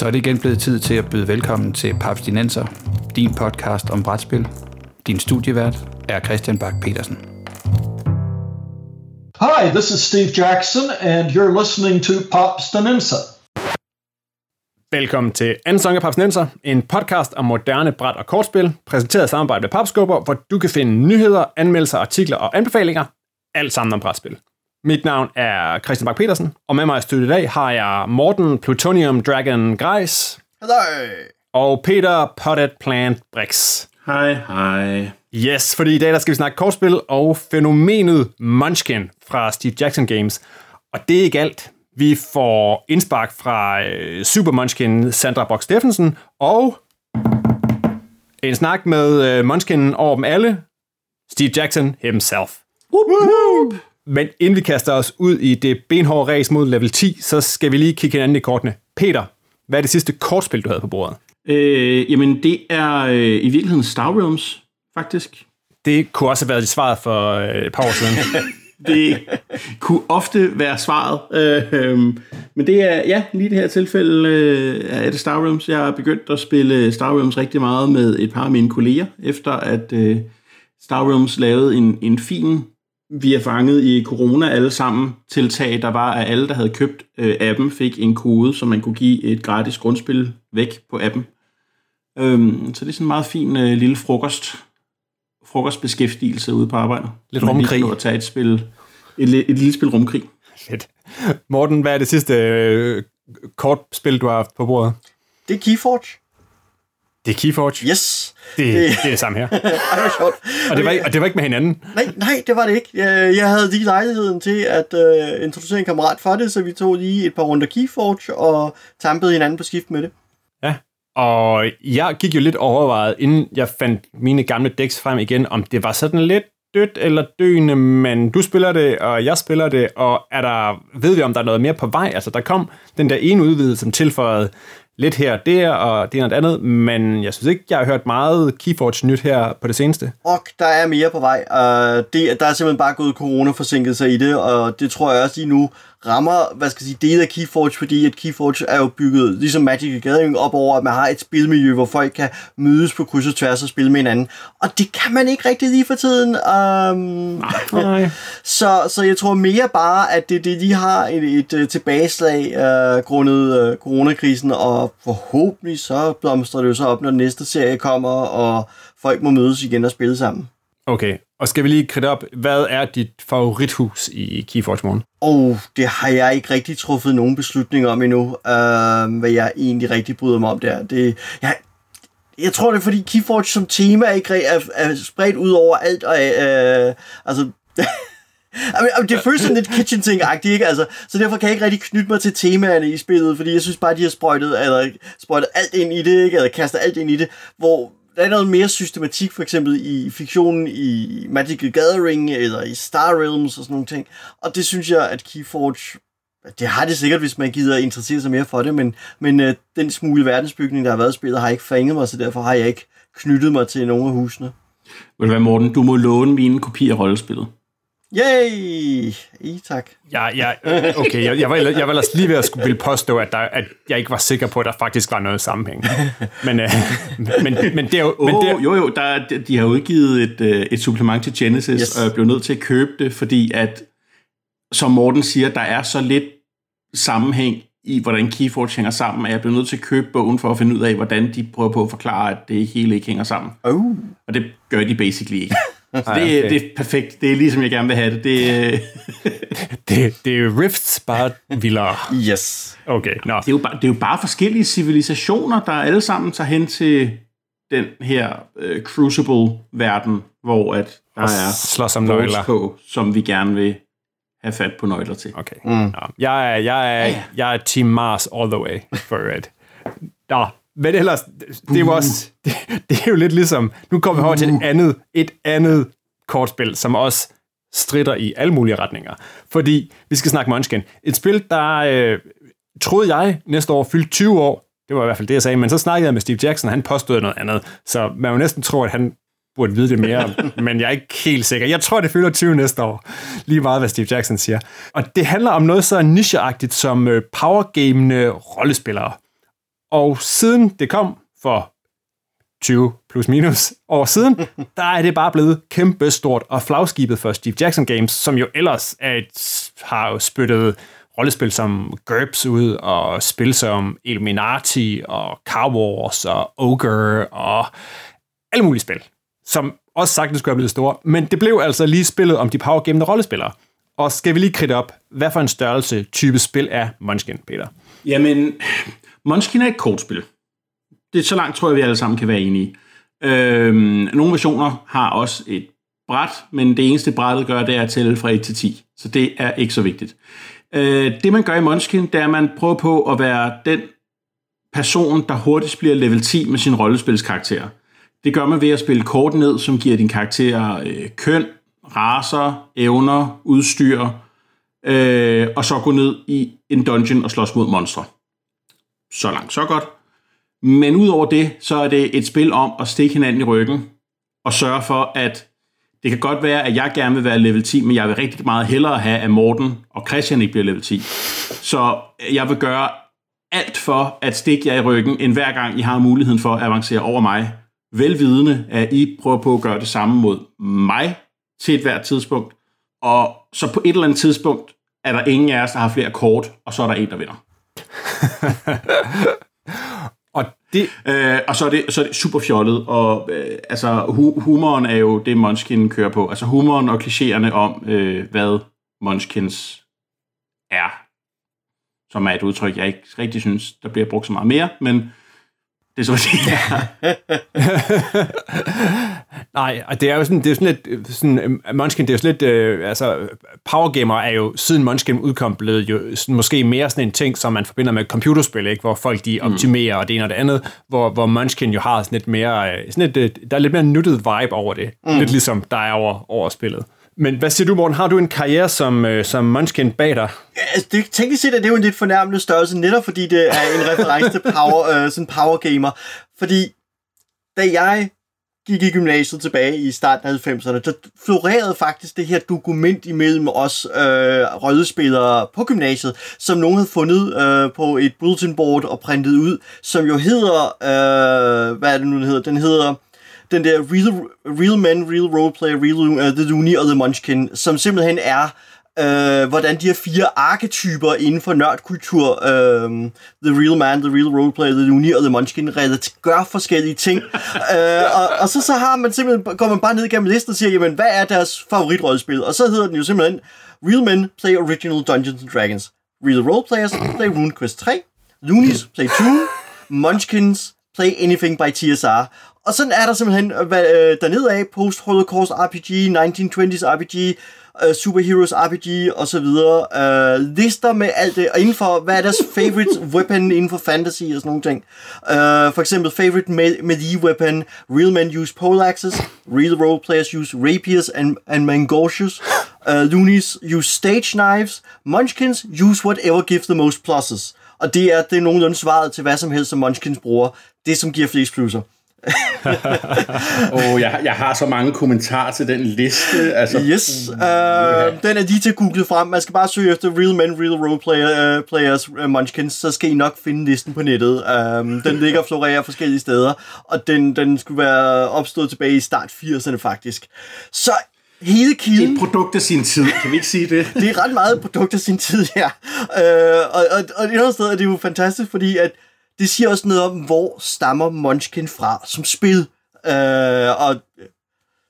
Så er det igen blevet tid til at byde velkommen til Papstinenser, din podcast om brætspil. Din studievært er Christian Bak petersen Hi, this is Steve Jackson, and you're listening to Papstinenser. Velkommen til anden sæson af Papsnenser, en podcast om moderne bræt- og kortspil, præsenteret i samarbejde med Papskubber, hvor du kan finde nyheder, anmeldelser, artikler og anbefalinger, alt sammen om brætspil. Mit navn er Christian Bak petersen og med mig i studiet i dag har jeg Morten Plutonium Dragon Greis. Hello. Og Peter Potted Plant Brix. Hej, hej. Yes, fordi i dag der skal vi snakke kortspil og fænomenet Munchkin fra Steve Jackson Games. Og det er ikke alt. Vi får indspark fra øh, Super Munchkin Sandra Box Steffensen og en snak med øh, Munchkin over dem alle, Steve Jackson himself. Woop, woop. Men inden vi kaster os ud i det benhårde race mod level 10, så skal vi lige kigge hinanden i kortene. Peter, hvad er det sidste kortspil, du havde på bordet? Øh, jamen, det er øh, i virkeligheden Star Realms, faktisk. Det kunne også have været svaret for øh, et par år siden. det kunne ofte være svaret. Øh, øh, men det er, ja, lige det her tilfælde øh, er det Star Realms. Jeg har begyndt at spille Star Realms rigtig meget med et par af mine kolleger, efter at øh, Star Realms lavede en, en fin vi er fanget i corona alle sammen tiltag, der var, at alle, der havde købt øh, appen, fik en kode, så man kunne give et gratis grundspil væk på appen. Øhm, så det er sådan en meget fin øh, lille frokost, frokostbeskæftigelse ude på arbejde. Lidt rumkrig. at tage et spil, et, et, et lille spil rumkrig. Fedt. Morten, hvad er det sidste øh, kortspil, du har haft på bordet? Det er Keyforge. Det er Keyforge? Yes. Det, det, det er det samme her. Det var sjovt. Og det var, ikke, og det var ikke med hinanden? Nej, nej, det var det ikke. Jeg, jeg havde lige lejligheden til at uh, introducere en kammerat for det, så vi tog lige et par runder Keyforge og tampede hinanden på skift med det. Ja, og jeg gik jo lidt overvejet, inden jeg fandt mine gamle decks frem igen, om det var sådan lidt dødt eller døende, men du spiller det, og jeg spiller det, og er der, ved vi, om der er noget mere på vej? Altså, der kom den der ene udvidelse, som tilføjede lidt her og der, og det og andet, men jeg synes ikke, jeg har hørt meget Keyforge nyt her på det seneste. Og der er mere på vej. Uh, det, der er simpelthen bare gået corona forsinket sig i det, og det tror jeg også lige nu rammer, hvad skal jeg sige, dele af Keyforge, fordi at Keyforge er jo bygget, ligesom Magic the Gathering, op over, at man har et spilmiljø, hvor folk kan mødes på kryds og tværs og spille med hinanden. Og det kan man ikke rigtig lige for tiden. Um, Nej. så, så jeg tror mere bare, at det, det de har et, et, et tilbageslag uh, grundet uh, coronakrisen, og forhåbentlig så blomstrer det jo så op, når den næste serie kommer, og folk må mødes igen og spille sammen. Okay, og skal vi lige kridte op, hvad er dit favorithus i Keyforge Morgen? Oh, det har jeg ikke rigtig truffet nogen beslutning om endnu, uh, hvad jeg egentlig rigtig bryder mig om der. Det, jeg, jeg tror, det er fordi Keyforge som tema ikke er, er spredt ud over alt, og uh, altså... I det føles sådan lidt kitchen ting ikke? Altså, så derfor kan jeg ikke rigtig knytte mig til temaerne i spillet, fordi jeg synes bare, de har sprøjtet, eller sprøjtet alt ind i det, ikke? eller kastet alt ind i det, hvor der er noget mere systematik, for eksempel i fiktionen i Magic the Gathering, eller i Star Realms og sådan nogle ting. Og det synes jeg, at Keyforge det har det sikkert, hvis man gider interessere sig mere for det, men, men øh, den smule verdensbygning, der har været i spillet, har ikke fanget mig, så derfor har jeg ikke knyttet mig til nogen af husene. Vil du være, Morten? Du må låne mine kopier af rollespillet. Yay! I tak. Ja, ja, okay, jeg, jeg, var, jeg var ellers lige ved at skulle ville påstå, at, der, at jeg ikke var sikker på, at der faktisk var noget sammenhæng. Men, øh, men, men det er jo... Oh, men det er, jo, jo, der, de har udgivet et, øh, et supplement til Genesis, yes. og jeg blev nødt til at købe det, fordi at, som Morten siger, der er så lidt sammenhæng i, hvordan Keyforge hænger sammen, at jeg blev nødt til at købe bogen for at finde ud af, hvordan de prøver på at forklare, at det hele ikke hænger sammen. Oh. Og det gør de basically ikke. Så det, okay. det er perfekt. Det er ligesom jeg gerne vil have det. Det, det, det er Rifts, bare vildere. Yes. Okay, nå. Det er, jo bare, det er jo bare forskellige civilisationer, der alle sammen tager hen til den her uh, Crucible-verden, hvor at der er slås om nøgler på, som vi gerne vil have fat på nøgler til. Okay. Mm. Nå. Jeg, er, jeg, er, jeg er Team Mars all the way for it. Nå, men ellers, det er jo også, det, det er jo lidt ligesom, nu kommer vi over til et andet, et andet kortspil, som også strider i alle mulige retninger. Fordi vi skal snakke Munchkin. Et spil, der øh, troede jeg næste år fyldte 20 år. Det var i hvert fald det, jeg sagde. Men så snakkede jeg med Steve Jackson, og han påstod noget andet. Så man jo næsten tror, at han burde vide det mere, men jeg er ikke helt sikker. Jeg tror, det fylder 20 næste år. Lige meget, hvad Steve Jackson siger. Og det handler om noget så nicheagtigt som øh, powergamende rollespillere. Og siden det kom for 20 plus minus år siden, der er det bare blevet kæmpe stort og flagskibet for Steve Jackson Games, som jo ellers er et, har jo spyttet rollespil som GURPS ud, og spil som Illuminati, og Car Wars, og Ogre, og alle mulige spil, som også sagtens skulle have blevet store, men det blev altså lige spillet om de powergamende rollespillere. Og skal vi lige kridte op, hvad for en størrelse type spil er Munchkin, Peter? Jamen, Munchkin er et kortspil. Det er så langt, tror jeg, vi alle sammen kan være enige. Øhm, nogle versioner har også et bræt, men det eneste brættet gør, det er at tælle fra 1 til 10. Så det er ikke så vigtigt. Øh, det man gør i Munchkin, det er, at man prøver på at være den person, der hurtigst bliver level 10 med sin rollespilskarakter. Det gør man ved at spille kort ned, som giver din karakter øh, køn, raser, evner, udstyr, øh, og så gå ned i en dungeon og slås mod monstre. Så langt, så godt. Men udover det, så er det et spil om at stikke hinanden i ryggen og sørge for, at det kan godt være, at jeg gerne vil være level 10, men jeg vil rigtig meget hellere have, at Morten og Christian ikke bliver level 10. Så jeg vil gøre alt for at stikke jer i ryggen, end hver gang I har muligheden for at avancere over mig. Velvidende, at I prøver på at gøre det samme mod mig til et hvert tidspunkt. Og så på et eller andet tidspunkt er der ingen af os, der har flere kort, og så er der en, der vinder. Og det, Øh, og så er, det, så er det super fjollet, og øh, altså, hu- humoren er jo det, Munchkin kører på. Altså humoren og klichéerne om, øh, hvad Munchkins er. Som er et udtryk, jeg ikke rigtig synes, der bliver brugt så meget mere, men det er så. Nej, og det er jo sådan, det er sådan lidt, sådan, øh, Munchkin, det er jo sådan lidt, øh, altså, Powergamer er jo, siden Munchkin udkom, blevet jo sådan, måske mere sådan en ting, som man forbinder med computerspil, ikke? hvor folk de optimerer og det ene og det andet, hvor, hvor Munchkin jo har sådan lidt mere, øh, sådan lidt, øh, der er lidt mere nuttet vibe over det, mm. lidt ligesom der er over, over spillet. Men hvad siger du, Morten? Har du en karriere som, øh, som Munchkin bag dig? Ja, altså, det, teknisk set er det jo en lidt fornærmende størrelse, netop fordi det er en reference til power, øh, sådan power gamer. Fordi da jeg gik i gymnasiet tilbage i starten af 90'erne, der florerede faktisk det her dokument imellem os øh, rollespillere på gymnasiet, som nogen havde fundet øh, på et bulletin board og printet ud, som jo hedder, øh, hvad er det nu, den hedder? Den hedder den der Real, real Men, Real Roleplay, Real uh, The Looney og The Munchkin, som simpelthen er øh, hvordan de her fire arketyper inden for nørdkultur, øh, The Real Man, The Real Roleplayer, The Looney og The Munchkin, gør forskellige ting. øh, og, og så, så har man simpelthen, går man bare ned igennem listen og siger, jamen, hvad er deres favoritrollespil? Og så hedder den jo simpelthen, Real Men play Original Dungeons and Dragons. Real Roleplayers play RuneQuest 3. Loonies play Toon. Munchkins play Anything by TSR. Og sådan er der simpelthen hvad, øh, dernede af Post-Holocaust RPG, 1920s RPG, uh, Superheroes RPG og så videre. Uh, lister med alt det, og inden for, hvad er deres favorite weapon inden for fantasy og sådan nogle ting. Uh, for eksempel favorite me- melee weapon, real men use poleaxes, real role players use rapiers and, and mangoshes, uh, loonies use stage knives, munchkins use whatever gives the most pluses. Og det er, det er nogenlunde svaret til hvad som helst, som Munchkins bruger. Det, som giver flest plusser. oh, jeg, jeg har så mange kommentarer til den liste. Altså, Yes, uh, den er lige til at google frem. Man skal bare søge efter Real Men, Real Role player, uh, Players uh, Munchkins, så skal I nok finde listen på nettet. Um, den ligger og florerer forskellige steder, og den, den skulle være opstået tilbage i start 80'erne faktisk. Så hele kilden... Et produkt af sin tid, kan vi ikke sige det? det er ret meget et produkt af sin tid, ja. Uh, og, og, og et andet sted er det jo fantastisk, fordi at det siger også noget om, hvor stammer Munchkin fra som spil. Uh, og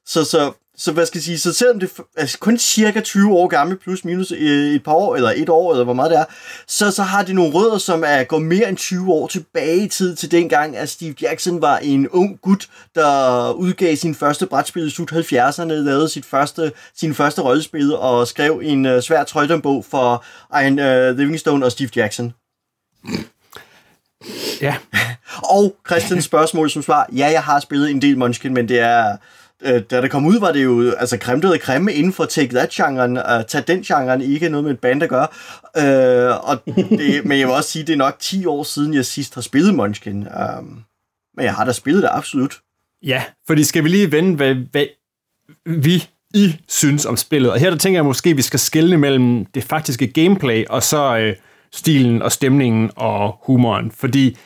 så, så, så hvad skal jeg sige, så selvom det er altså kun cirka 20 år gammel, plus minus et par år, eller et år, eller hvor meget det er, så, så har det nogle rødder, som er går mere end 20 år tilbage i tid til dengang, at Steve Jackson var en ung gut, der udgav sin første brætspil i slut 70'erne, lavede sit første, sin første rollespil og skrev en uh, svær trøjdombog for Ian uh, Livingstone og Steve Jackson. Ja. Og Christians spørgsmål som svar, ja, jeg har spillet en del Munchkin, men det er, øh, da det kom ud, var det jo altså creme de creme inden for Take That-genren, uh, Tag den-genren, ikke noget med et band at gøre. Uh, og det, men jeg vil også sige, det er nok 10 år siden, jeg sidst har spillet Munchkin. Um, men jeg har da spillet det absolut. Ja, fordi skal vi lige vende, hvad, hvad vi I synes om spillet. Og her der tænker jeg måske, at vi skal skelne mellem det faktiske gameplay, og så øh, stilen og stemningen og humoren. Fordi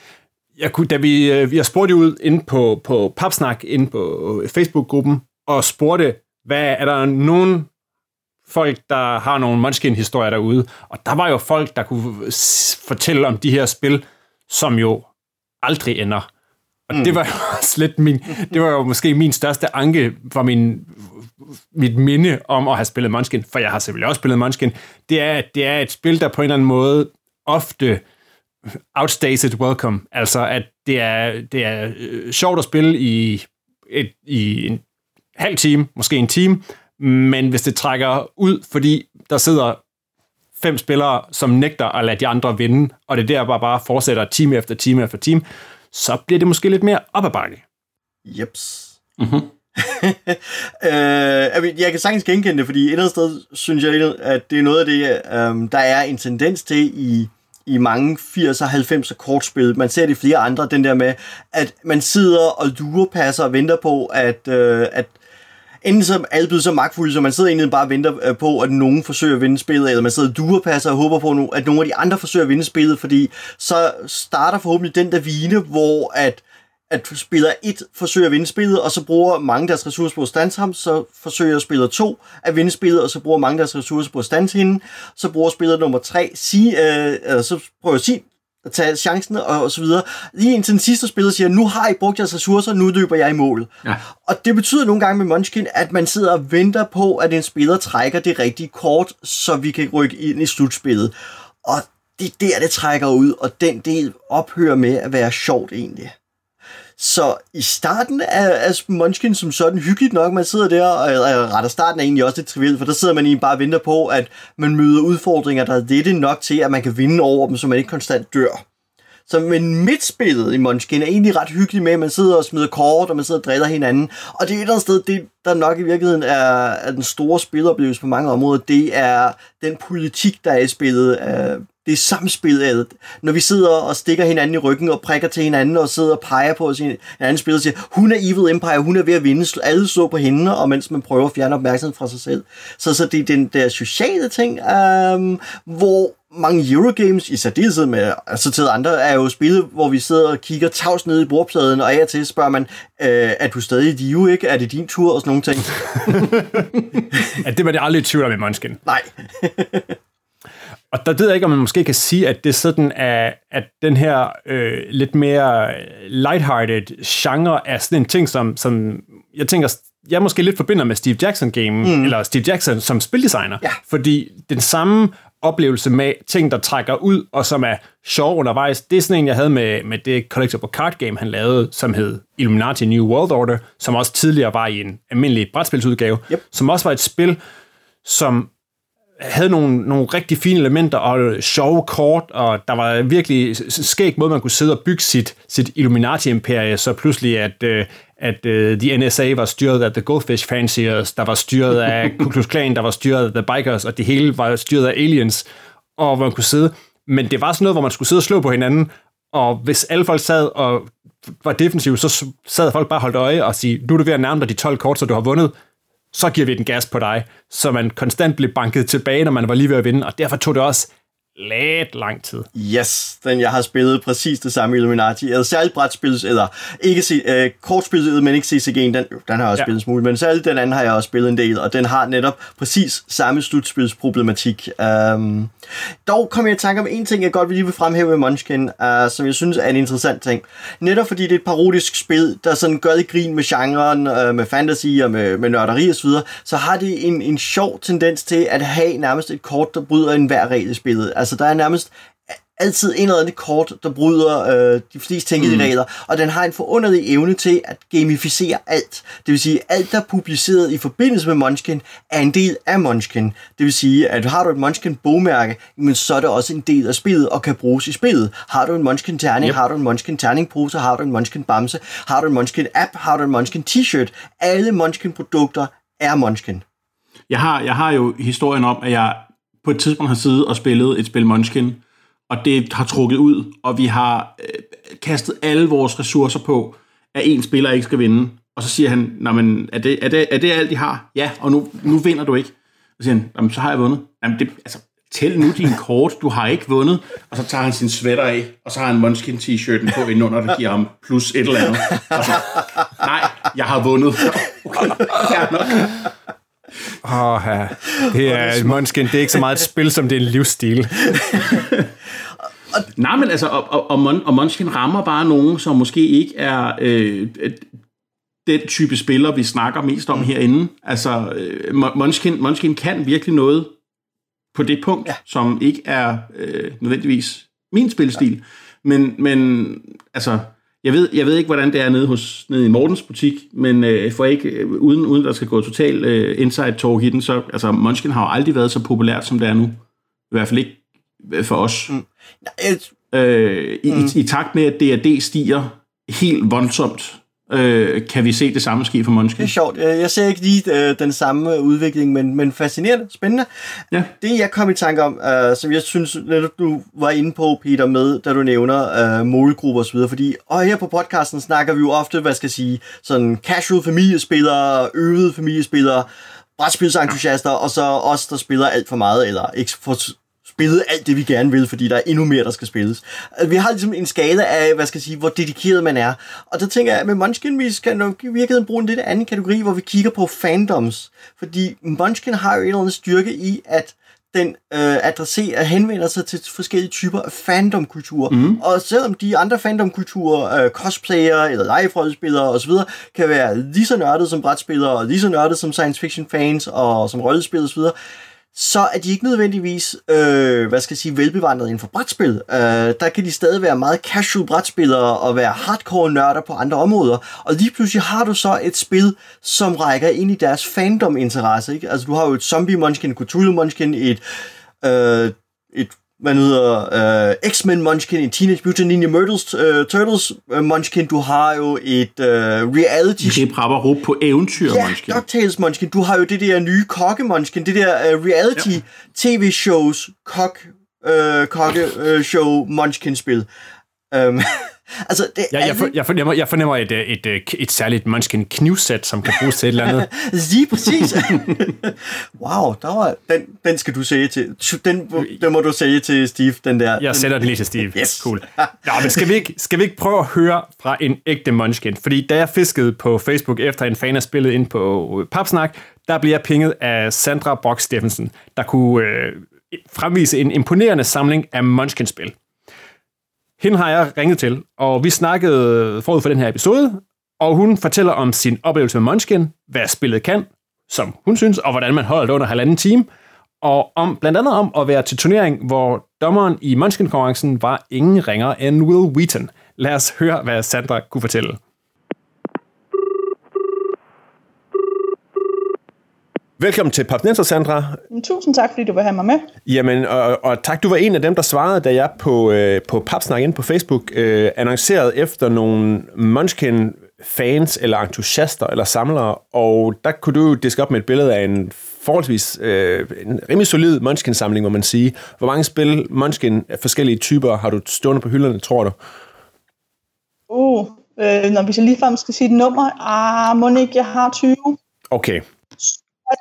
jeg kunne, da vi, øh, vi har spurgt jo ud inde på, på Papsnak, inde på Facebook-gruppen, og spurgte, hvad er der nogen folk, der har nogle Munchkin-historier derude, og der var jo folk, der kunne fortælle om de her spil, som jo aldrig ender. Og mm. det var jo også lidt min, det var jo måske min største anke for min, mit minde om at have spillet Munchkin, for jeg har selvfølgelig også spillet Munchkin, det er, at det er et spil, der på en eller anden måde ofte outstays it welcome. Altså, at det er, det er øh, sjovt at spille i, et, i en halv time, måske en time, men hvis det trækker ud, fordi der sidder fem spillere, som nægter at lade de andre vinde, og det der bare, bare fortsætter time efter time efter time, så bliver det måske lidt mere op ad bakke. Jeps. Mm-hmm. øh, jeg kan sagtens genkende det, fordi et eller andet sted synes jeg, at det er noget af det, øh, der er en tendens til i, i mange 80'er 90'er kortspil. Man ser det i flere andre, den der med, at man sidder og lurepasser og venter på, at, øh, at enten så er alle blevet så magtfulde, så man sidder egentlig bare og venter øh, på, at nogen forsøger at vinde spillet, eller man sidder og durepasser og håber på, nu- at nogle af de andre forsøger at vinde spillet, fordi så starter forhåbentlig den der vine, hvor at at spiller 1 forsøger at vinde spillet, og så bruger mange deres ressourcer på at stanse ham, så forsøger spiller 2 at vinde spillet, og så bruger mange deres ressourcer på at stanse hende, så bruger spiller nummer 3 sige, øh, øh, så prøver sige, at tage chancen og, og så videre. Lige indtil den sidste spiller siger, nu har I brugt jeres ressourcer, nu løber jeg i mål. Ja. Og det betyder nogle gange med Munchkin, at man sidder og venter på, at en spiller trækker det rigtige kort, så vi kan rykke ind i slutspillet. Og det er der, det trækker ud, og den del ophører med at være sjovt egentlig. Så i starten er, er Munchkin som sådan hyggeligt nok, man sidder der, og eller ret starten er egentlig også lidt trivielt, for der sidder man egentlig bare og venter på, at man møder udfordringer, der er dette nok til, at man kan vinde over dem, så man ikke konstant dør. Så men midtspillet i Munchkin er egentlig ret hyggeligt med, at man sidder og smider kort, og man sidder og driller hinanden. Og det er et eller andet sted, det, der nok i virkeligheden er, er den store spiloplevelse på mange områder, det er den politik, der er i spillet. Øh, det er samspillet af. Når vi sidder og stikker hinanden i ryggen og prikker til hinanden og sidder og peger på sin en anden spiller og siger, hun er Evil Empire, hun er ved at vinde, alle slår på hende, og mens man prøver at fjerne opmærksomhed fra sig selv. Så, så det er den der sociale ting, øhm, hvor mange Eurogames, i særdeleshed med altså til andre, er jo spillet, hvor vi sidder og kigger tavs ned i bordpladen, og af og til spørger man, øh, er du stadig i live, ikke? Er det din tur? Og sådan nogle ting. Ja, det var det aldrig i tvivl om i Munchkin. Nej. Og der ved jeg ikke, om man måske kan sige, at det sådan er, at den her øh, lidt mere lighthearted genre er sådan en ting, som, som jeg tænker, jeg måske lidt forbinder med Steve Jackson game, mm. eller Steve Jackson som spildesigner. Ja. Fordi den samme oplevelse med ting, der trækker ud, og som er sjov undervejs, det er sådan en, jeg havde med, med det collectible card game, han lavede, som hed Illuminati New World Order, som også tidligere var i en almindelig brætspilsudgave, Yep. som også var et spil, som havde nogle, nogle rigtig fine elementer og sjove kort, og der var virkelig skæg måde, man kunne sidde og bygge sit, sit Illuminati-imperie, så pludselig, at, øh, at uh, The NSA var styret af The Goldfish Fanciers, der var styret af Ku Klux Klan, der var styret af The Bikers, og det hele var styret af aliens, og hvor man kunne sidde. Men det var sådan noget, hvor man skulle sidde og slå på hinanden, og hvis alle folk sad og var defensive, så sad folk bare holdt øje og sige, nu er du ved at nærme dig de 12 kort, så du har vundet, så giver vi den gas på dig, så man konstant blev banket tilbage, når man var lige ved at vinde, og derfor tog det også lidt lang tid. Yes, den jeg har spillet præcis det samme Illuminati. Eller særligt brætspil, eller ikke se, øh, kortspillet, men ikke CCG'en, den, den har jeg også Ja. spillet en smule, men særligt den anden har jeg også spillet en del, og den har netop præcis samme slutspilsproblematik. Um, dog kom jeg i tanke om en ting, jeg godt vil lige vil fremhæve med Munchkin, uh, som jeg synes er en interessant ting. Netop fordi det er et parodisk spil, der sådan gør det grin med genren, uh, med fantasy og med, med nørderi osv., så, så har det en, en sjov tendens til at have nærmest et kort, der bryder enhver regel i spillet. Altså der er nærmest altid en eller anden kort, der bryder øh, de fleste tænkelige mm. regler, og den har en forunderlig evne til at gamificere alt. Det vil sige, alt der er publiceret i forbindelse med Munchkin, er en del af Munchkin. Det vil sige, at har du et Munchkin bogmærke, men så er det også en del af spillet og kan bruges i spillet. Har du en Munchkin terning, yep. har du en Munchkin terningpose, har du en Munchkin bamse, har du en Munchkin app, har du en Munchkin t-shirt. Alle Munchkin produkter er Munchkin. Jeg har, jeg har jo historien om, at jeg på et tidspunkt har siddet og spillet et spil Munchkin, og det har trukket ud, og vi har øh, kastet alle vores ressourcer på, at en spiller ikke skal vinde. Og så siger han, men er det, er det, er det alt, de har? Ja, og nu, nu vinder du ikke. Så siger han, men så har jeg vundet. Jamen, det, altså, tæl nu din kort, du har ikke vundet. Og så tager han sin sweater af, og så har han Munchkin t-shirten på indenunder, der giver ham plus et eller andet. Og så, nej, jeg har vundet. Okay, nok. Åh, ja. det er, Munchkin, det er ikke så meget et spil, som det er en livsstil. Nej, men altså, og, og, og, Mon, og Munchkin rammer bare nogen, som måske ikke er øh, den type spiller, vi snakker mest om herinde. Altså, øh, Munchkin, Munchkin kan virkelig noget på det punkt, ja. som ikke er øh, nødvendigvis min spilstil. Ja. Men, men altså, jeg ved, jeg ved ikke, hvordan det er nede, hos, nede i Mortens butik, men øh, for ikke, øh, uden, uden der skal gå total øh, inside talk i den, så altså, Munchkin har jo aldrig været så populært, som det er nu. I hvert fald ikke øh, for os. Mm. Øh, i, mm. i, I takt med, at D&D stiger helt voldsomt, øh, kan vi se det samme ske for Munchkin. Det er sjovt. Jeg ser ikke lige øh, den samme udvikling, men, men fascinerende, spændende. Ja. Det, jeg kom i tanke om, øh, som jeg synes, du var inde på, Peter, med, da du nævner øh, målgrupper osv., fordi og her på podcasten snakker vi jo ofte, hvad skal jeg sige, sådan casual familiespillere, øvede familiespillere, brætspilsentusiaster, og så os, der spiller alt for meget, eller ikke for spillet alt det, vi gerne vil, fordi der er endnu mere, der skal spilles. Altså, vi har ligesom en skala af, hvad skal jeg sige, hvor dedikeret man er. Og der tænker jeg, at med Munchkin, vi skal nok i virkeligheden bruge en lidt anden kategori, hvor vi kigger på fandoms. Fordi Munchkin har jo en eller anden styrke i, at den øh, adresserer, henvender sig til forskellige typer af fandomkultur. Mm. Og selvom de andre fandomkulturer, øh, cosplayer eller live-rollespillere osv., kan være lige så nørdede som brætspillere, og lige så nørdede som science fiction fans og som rollespil osv., så er de ikke nødvendigvis, øh, hvad skal jeg sige, velbevandret inden for brætspil. Øh, der kan de stadig være meget casual brætspillere og være hardcore nørder på andre områder. Og lige pludselig har du så et spil, som rækker ind i deres fandom-interesse. Ikke? Altså du har jo et zombie munchkin, Cthulhu munchkin, et, øh, et hvad hedder, uh, X-Men Munchkin, en Teenage Mutant Ninja Turtles, uh, Turtles uh, Munchkin, du har jo et uh, reality... Det er Prapper råb på eventyr ja, Munchkin. Ja, DuckTales Munchkin, du har jo det der nye kokke Munchkin, det der uh, reality ja. tv-shows kok, uh, kokke uh, show Munchkin-spil. Um, altså, det ja, jeg, for, jeg, fornemmer, jeg fornemmer et, et, et, et særligt Munchkin knivsæt, som kan bruges til et eller andet. Lige præcis. wow, der var, den, den skal du sige til. Den, den må du sige til Steve, den der. Jeg sætter den lige til Steve. Yes. Cool. Nå, men skal vi, ikke, skal vi ikke prøve at høre fra en ægte Munchkin? Fordi da jeg fiskede på Facebook efter en fan af spillet ind på Papsnak, der bliver jeg pinget af Sandra Brock Steffensen, der kunne øh, fremvise en imponerende samling af Munchkin-spil. Hende har jeg ringet til, og vi snakkede forud for den her episode, og hun fortæller om sin oplevelse med Munchkin, hvad spillet kan, som hun synes, og hvordan man holder det under halvanden time, og om, blandt andet om at være til turnering, hvor dommeren i Munchkin-konkurrencen var ingen ringer end Will Wheaton. Lad os høre, hvad Sandra kunne fortælle. Velkommen til Papnenser, Sandra. Tusind tak, fordi du vil have mig med. Jamen, og, og tak, du var en af dem, der svarede, da jeg på, øh, på Papsnak ind på Facebook øh, annoncerede efter nogle Munchkin fans, eller entusiaster, eller samlere, og der kunne du diske op med et billede af en forholdsvis øh, en rimelig solid Munchkin-samling, må man sige. Hvor mange spil Munchkin af forskellige typer har du stående på hylderne, tror du? Uh, øh, når vi så ligefrem skal sige et nummer, ah, må ikke, jeg har 20. Okay,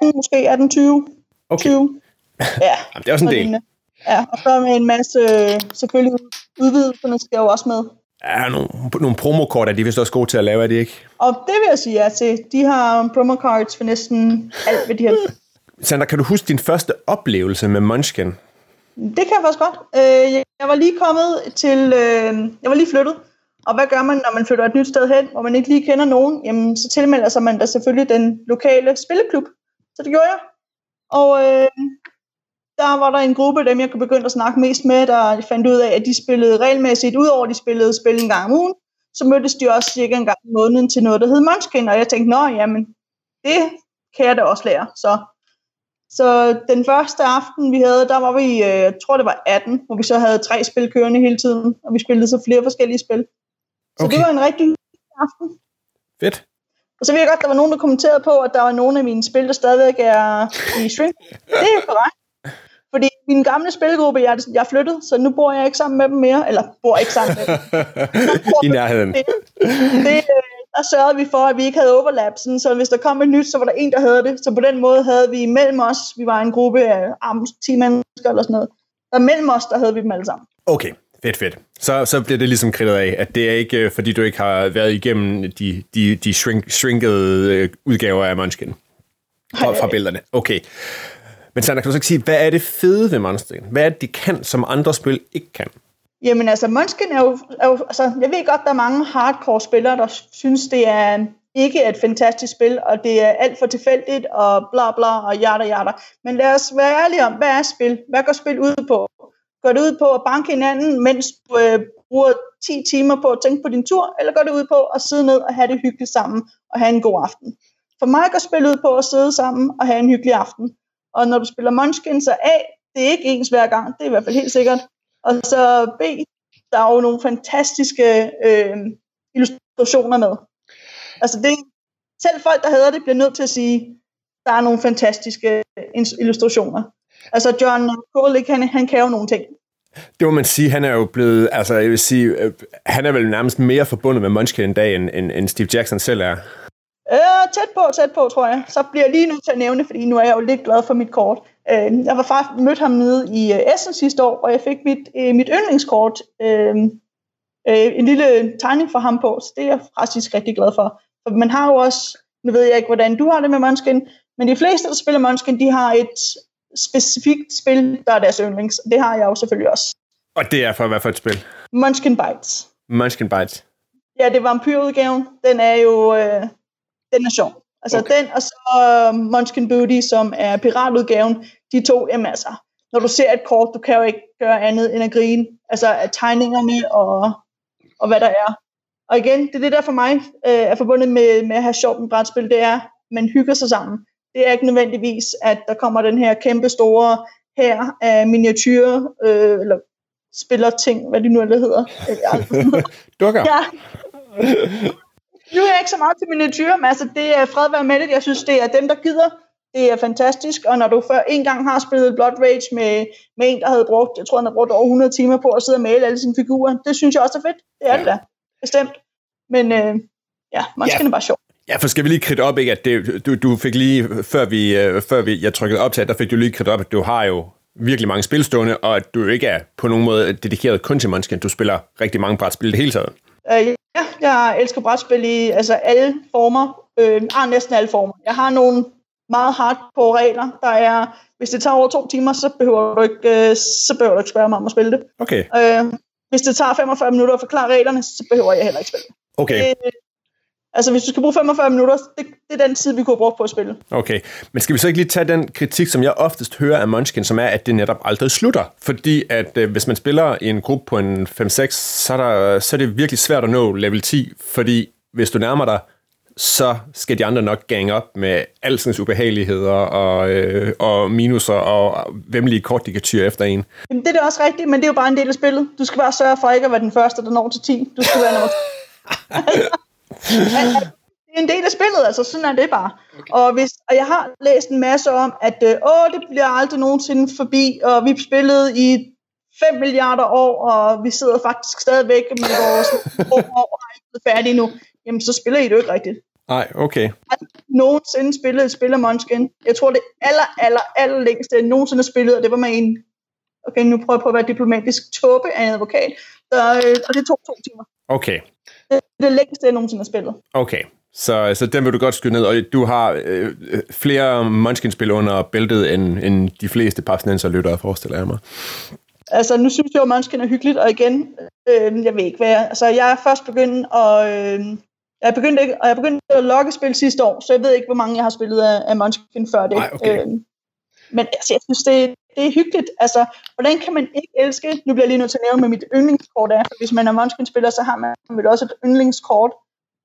18, måske 18, 20. Okay. 20. Ja. Jamen, det er også en del. Ja, og så med en masse, selvfølgelig udvidelserne skal jo også med. Ja, nogle, nogle promokort er de vist også gode til at lave, er de ikke? Og det vil jeg sige ja til. De har promocards for næsten alt, hvad de har. Sandra, kan du huske din første oplevelse med Munchkin? Det kan jeg faktisk godt. Øh, jeg var lige kommet til... Øh, jeg var lige flyttet. Og hvad gør man, når man flytter et nyt sted hen, hvor man ikke lige kender nogen? Jamen, så tilmelder sig man da selvfølgelig den lokale spilleklub. Så det gjorde jeg. Og øh, der var der en gruppe af dem, jeg kunne begynde at snakke mest med, der fandt ud af, at de spillede regelmæssigt, udover de spillede spil en gang om ugen, så mødtes de også cirka en gang om måneden til noget, der hed Munchkin, og jeg tænkte, nå, jamen, det kan jeg da også lære. Så, så den første aften, vi havde, der var vi, øh, jeg tror det var 18, hvor vi så havde tre spil kørende hele tiden, og vi spillede så flere forskellige spil. Så okay. det var en rigtig aften. Fedt. Og så ved jeg godt, der var nogen, der kommenterede på, at der var nogle af mine spil, der stadigvæk er i stream. Det er korrekt. Fordi min gamle spilgruppe, jeg, jeg flyttet, så nu bor jeg ikke sammen med dem mere. Eller bor ikke sammen med dem. I nærheden. Det, det, der sørgede vi for, at vi ikke havde overlap, sådan, så hvis der kom et nyt, så var der en, der havde det. Så på den måde havde vi mellem os, vi var en gruppe af um, 10 mennesker eller sådan noget, der mellem os, der havde vi dem alle sammen. Okay, fedt, fedt. Så, så bliver det ligesom kridtet af, at det er ikke, øh, fordi du ikke har været igennem de, de, de shrink, shrinkede øh, udgaver af Munchkin fra, fra billederne. Okay. Men Sandra, kan du så ikke sige, hvad er det fede ved Munchkin? Hvad er det, de kan, som andre spil ikke kan? Jamen altså, Munchkin er jo, er jo altså, jeg ved godt, der er mange hardcore spillere, der synes, det er ikke et fantastisk spil, og det er alt for tilfældigt, og bla bla, og jada jada. Men lad os være ærlige om, hvad er spil? Hvad går spil ud på? Går det ud på at banke hinanden, mens du øh, bruger 10 timer på at tænke på din tur, eller går det ud på at sidde ned og have det hyggeligt sammen, og have en god aften? For mig går spil ud på at sidde sammen og have en hyggelig aften. Og når du spiller Munchkin, så A, det er ikke ens hver gang, det er i hvert fald helt sikkert. Og så B, der er jo nogle fantastiske øh, illustrationer med. Altså det, selv folk, der hedder det, bliver nødt til at sige, der er nogle fantastiske øh, illustrationer. Altså John Kulik, han, han kan jo nogle ting. Det må man sige, han er jo blevet, altså jeg vil sige, øh, han er vel nærmest mere forbundet med Munchkin en dag, end, end, end Steve Jackson selv er. Øh, tæt på, tæt på, tror jeg. Så bliver jeg lige nødt til at nævne, fordi nu er jeg jo lidt glad for mit kort. Øh, jeg var faktisk mødt ham nede i uh, Essen sidste år, og jeg fik mit, uh, mit yndlingskort, øh, øh, en lille tegning for ham på, så det er jeg faktisk rigtig glad for. For man har jo også, nu ved jeg ikke, hvordan du har det med Munchkin, men de fleste, der spiller Munchkin, de har et specifikt spil, der er deres yndlings. Det har jeg jo selvfølgelig også. Og det er for hvad for et spil? Munchkin Bites. Munchkin Bites. Ja, det er vampyrudgaven. Den er jo, øh, den er sjov. Altså okay. den, og så uh, Munchkin Booty, som er piratudgaven, de to, jamen altså, når du ser et kort, du kan jo ikke gøre andet end at grine, altså af tegningerne og, og hvad der er. Og igen, det er det der for mig øh, er forbundet med, med at have sjovt med brætspil, det er, man hygger sig sammen. Det er ikke nødvendigvis, at der kommer den her kæmpe store her af miniatyrer, øh, eller spiller ting, hvad de nu eller hedder. Dukker? Ja. Nu er jeg ikke så meget til miniatyrer, men altså, det er fred være med det. Jeg synes, det er dem, der gider. Det er fantastisk, og når du før en gang har spillet Blood Rage med, med en, der havde brugt, jeg tror, han havde brugt over 100 timer på at sidde og male alle sine figurer, det synes jeg også er fedt. Det er ja. det da. Bestemt. Men øh, ja, skal ja. bare sjov. Ja, for skal vi lige kridte op, ikke, at det, du, du fik lige, før vi, øh, før vi, jeg trykkede op til, der fik du lige kridtet op, at du har jo virkelig mange spilstående, og at du ikke er på nogen måde dedikeret kun til Munchkin. Du spiller rigtig mange brætspil det hele taget. Uh, ja, jeg elsker brætspil i altså alle former. Øh, ah, næsten alle former. Jeg har nogle meget hardcore regler, der er, hvis det tager over to timer, så behøver du ikke, øh, så behøver du ikke spørge mig om at spille det. Okay. Øh, hvis det tager 45 minutter at forklare reglerne, så behøver jeg heller ikke spille det. Okay. Øh, altså, hvis du skal bruge 45 minutter, det, det er den tid, vi kunne bruge på at spille. Okay, men skal vi så ikke lige tage den kritik, som jeg oftest hører af Munchkin, som er, at det netop aldrig slutter? Fordi at øh, hvis man spiller i en gruppe på en 5-6, så, er der, så er det virkelig svært at nå level 10, fordi hvis du nærmer dig så skal de andre nok gange op med alskens ubehageligheder og, øh, og minuser og vemmelige kort, de kan tyre efter en. Jamen, det er det også rigtigt, men det er jo bare en del af spillet. Du skal bare sørge for ikke at være den første, der når til 10. Du skal være nummer det er en del af spillet, altså sådan er det bare. Okay. Og, hvis, og jeg har læst en masse om, at øh, åh, det bliver aldrig nogensinde forbi, og vi spillede i 5 milliarder år, og vi sidder faktisk stadigvæk med vores år og er ikke færdige nu jamen så spiller I det jo ikke rigtigt. Nej, okay. Har nogensinde spillet et spil af Munchkin? Jeg tror, det aller, aller, aller længste, jeg nogensinde har spillet, og det var med en, okay, nu prøver jeg på at være diplomatisk, tåbe af en advokat, så, øh, og det tog to timer. Okay. Det er det længste, jeg nogensinde har spillet. Okay. Så, så den vil du godt skyde ned, og du har øh, flere Munchkin-spil under bæltet, end, end de fleste papsnenser lyttere, forestiller jeg mig. Altså, nu synes jeg jo, at Munchkin er hyggeligt, og igen, øh, jeg ved ikke hvad jeg, altså, jeg er først begyndt at, øh, jeg er begyndt, ikke, og jeg er begyndt at logge spil sidste år, så jeg ved ikke, hvor mange jeg har spillet af, af Munchkin før det. Ej, okay. øh, men altså, jeg synes, det, det er hyggeligt. Altså, hvordan kan man ikke elske, nu bliver jeg lige nødt til at nævne, med mit yndlingskort er, for hvis man er Munchkin-spiller, så har man vel også et yndlingskort,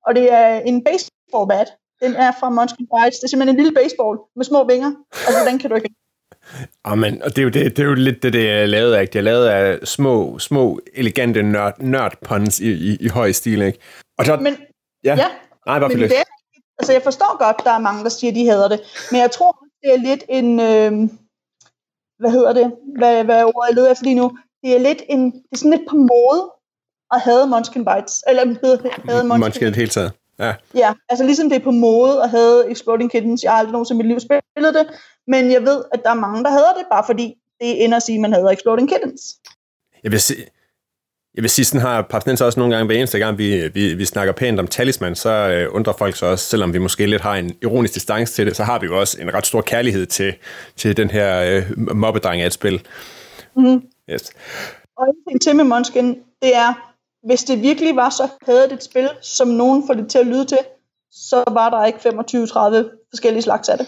og det er en baseball bat. Den er fra Munchkin Bites. Det er simpelthen en lille baseball med små vinger. Altså, hvordan kan du ikke Amen, og det er, jo det, det er jo lidt det, det er lavet af. Det er lavet af små, små elegante nørd, nørdpuns i, i, i høj stil, ikke? Og så, men, ja, ja nej, bare men det, altså jeg forstår godt, der er mange, der siger, de hader det, men jeg tror, det er lidt en, øh, hvad hedder det, hvad, hvad ordet jeg leder efter lige nu, det er lidt en, det er sådan lidt på mode at have Munchkin Bites, eller hade Munchkin. Munchkin hele taget. Ja. Ja, altså ligesom det er på mode at have Exploding Kittens. Jeg har aldrig nogensinde i mit liv spillet det, men jeg ved, at der er mange, der hader det, bare fordi det ender at sige, at man hader Exploding Kittens. Jeg vil sige, jeg vil sige, sådan har Papsnenser også nogle gange, hver eneste gang, vi, vi, vi snakker pænt om talisman, så øh, undrer folk sig også, selvom vi måske lidt har en ironisk distance til det, så har vi jo også en ret stor kærlighed til, til den her øh, mobbedreng af et spil. Mm. Yes. Og en ting til med Munchkin, det er, hvis det virkelig var så hadet et spil, som nogen får det til at lyde til, så var der ikke 25-30 forskellige slags af det.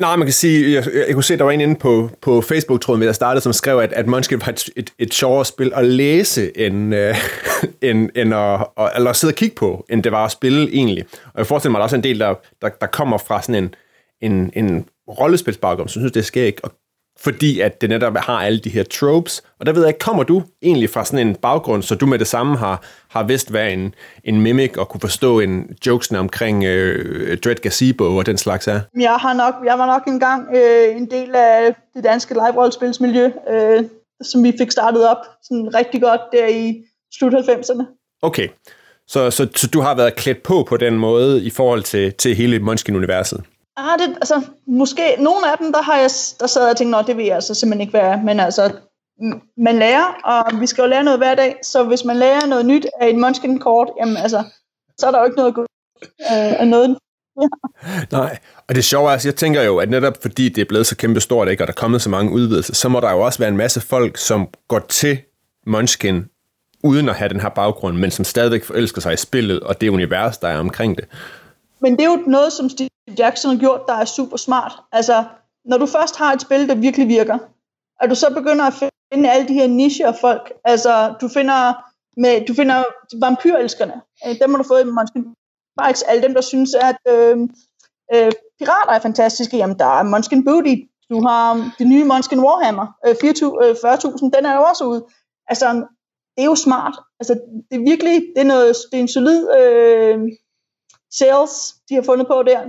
Nej, man kan sige, jeg, jeg, jeg kunne se, der var en inde på, på Facebook-tråden, der startede, som skrev, at, at Munchkin var et, et, et sjovere spil at læse, end, øh, end, end at, at, eller at sidde og kigge på, end det var at spille egentlig. Og jeg forestiller mig, at der er også en del, der, der, der kommer fra sådan en, en, en rollespilsbaggrund, som synes, det er skægt at fordi at det netop har alle de her tropes. Og der ved jeg ikke, kommer du egentlig fra sådan en baggrund, så du med det samme har, har vidst, hvad en, en mimic og kunne forstå en jokesene omkring øh, Dread Gazebo og den slags er? Jeg, har nok, jeg var nok engang øh, en del af det danske live-rollespilsmiljø, øh, som vi fik startet op sådan rigtig godt der i slut 90'erne. Okay, så, så, så du har været klædt på på den måde i forhold til, til hele Munchkin-universet? Ah, det, altså, måske nogle af dem, der har jeg, der sad og tænkte, det vil jeg altså simpelthen ikke være, men altså, man lærer, og vi skal jo lære noget hver dag, så hvis man lærer noget nyt af et Munchkin-kort, jamen altså, så er der jo ikke noget godt øh, af noget. Ja. Nej, og det sjove er, altså, jeg tænker jo, at netop fordi det er blevet så kæmpe stort, ikke, og der er kommet så mange udvidelser, så må der jo også være en masse folk, som går til Munchkin, uden at have den her baggrund, men som stadigvæk forelsker sig i spillet, og det univers, der er omkring det. Men det er jo noget, som Steve Jackson har gjort, der er super smart. Altså, når du først har et spil, der virkelig virker, og du så begynder at finde alle de her nicher folk, altså, du finder, med, du finder vampyrelskerne, øh, dem har du fået i Munchkin Bikes, alle dem, der synes, at øh, øh, pirater er fantastiske, jamen der er Munchkin Booty, du har det nye Munchkin Warhammer, øh, 40.000, øh, den er jo også ude. Altså, det er jo smart. Altså, det er virkelig, det er, noget, det er en solid øh, sales, de har fundet på der.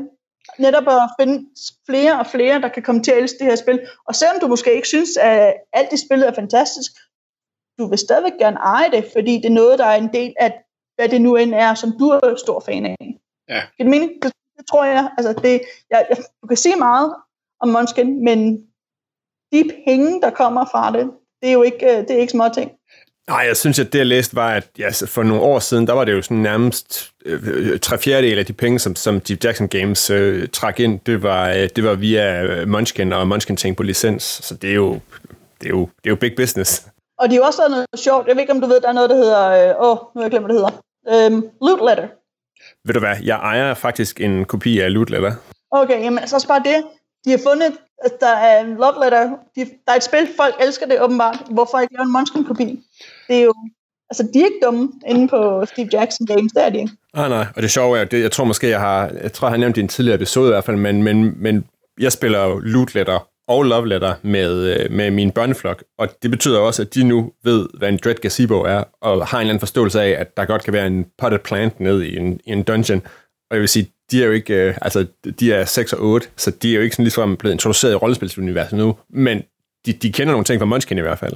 Netop at finde flere og flere, der kan komme til at elske det her spil. Og selvom du måske ikke synes, at alt i spillet er fantastisk, du vil stadigvæk gerne eje det, fordi det er noget, der er en del af, hvad det nu end er, som du er stor fan af. Ja. Det, mening? Det, det tror jeg, altså det, jeg, jeg, du kan sige meget om Munchkin, men de penge, der kommer fra det, det er jo ikke, det er ikke små ting. Nej, jeg synes, at det jeg læste var, at ja, for nogle år siden, der var det jo sådan nærmest øh, tre fjerdedel af de penge, som, som Deep Jackson Games øh, trak ind, det var, øh, det var via øh, Munchkin og Munchkin ting på licens. Så det er jo, det er jo, det er jo big business. Og det er jo også noget sjovt. Jeg ved ikke, om du ved, der er noget, der hedder... Øh, åh, nu har jeg glemt, hvad det hedder. Øhm, loot letter. Ved du hvad, jeg ejer faktisk en kopi af Loot Letter. Okay, jamen så også bare det. De har fundet, at der er en love letter. De, der er et spil, folk elsker det åbenbart. Hvorfor ikke lave en Munchkin-kopi? Det er jo... Altså, de er ikke dumme inde på Steve Jackson Games, det er de ikke. Ah, nej, og det sjove er, det, jeg tror måske, jeg har, jeg tror, jeg har nævnt det i en tidligere episode i hvert fald, men, men, men jeg spiller jo Loot Letter og Love Letter med, øh, med min børneflok, og det betyder også, at de nu ved, hvad en Dread Gazebo er, og har en eller anden forståelse af, at der godt kan være en potted plant ned i en, i en dungeon, og jeg vil sige, de er jo ikke, øh, altså de er 6 og 8, så de er jo ikke sådan ligesom blevet introduceret i rollespilsuniverset nu, men de, de kender nogle ting fra Munchkin i hvert fald.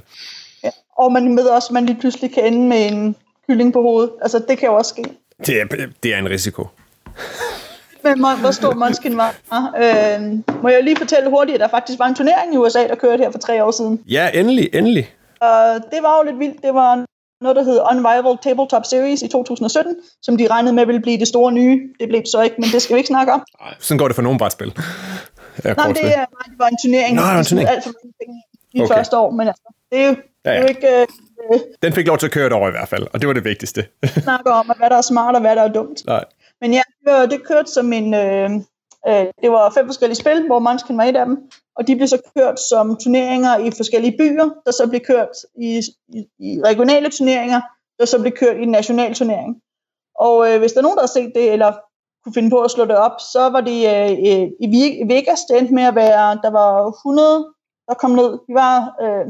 Og man ved også, at man lige pludselig kan ende med en kylling på hovedet. Altså, det kan jo også ske. Det er, det er en risiko. Men hvor, hvor stor Munchkin var. Øh, må jeg lige fortælle hurtigt, at der faktisk var en turnering i USA, der kørte her for tre år siden. Ja, endelig, endelig. Og det var jo lidt vildt. Det var noget, der hed Unrivaled Tabletop Series i 2017, som de regnede med ville blive det store nye. Det blev det så ikke, men det skal vi ikke snakke om. Sådan går det for nogle brætspil. Ja, Nej, det, er, det var en turnering. Nå, det var en turnering. Alt for mange penge i okay. første år, men altså, det er jo, ja, ja. det er ikke... Øh, Den fik lov til at køre et år i hvert fald, og det var det vigtigste. snakker om, hvad der er smart og hvad der er dumt. Nej. Men ja, det, det kørte som en... Øh, øh, det var fem forskellige spil, hvor Munchkin var et af dem, og de blev så kørt som turneringer i forskellige byer, der så blev kørt i, i, i regionale turneringer, der så blev kørt i en national turnering. Og øh, hvis der er nogen, der har set det, eller kunne finde på at slå det op, så var det øh, i Vegas, det endte med at være, der var 100, der kom ned. Vi var, øh,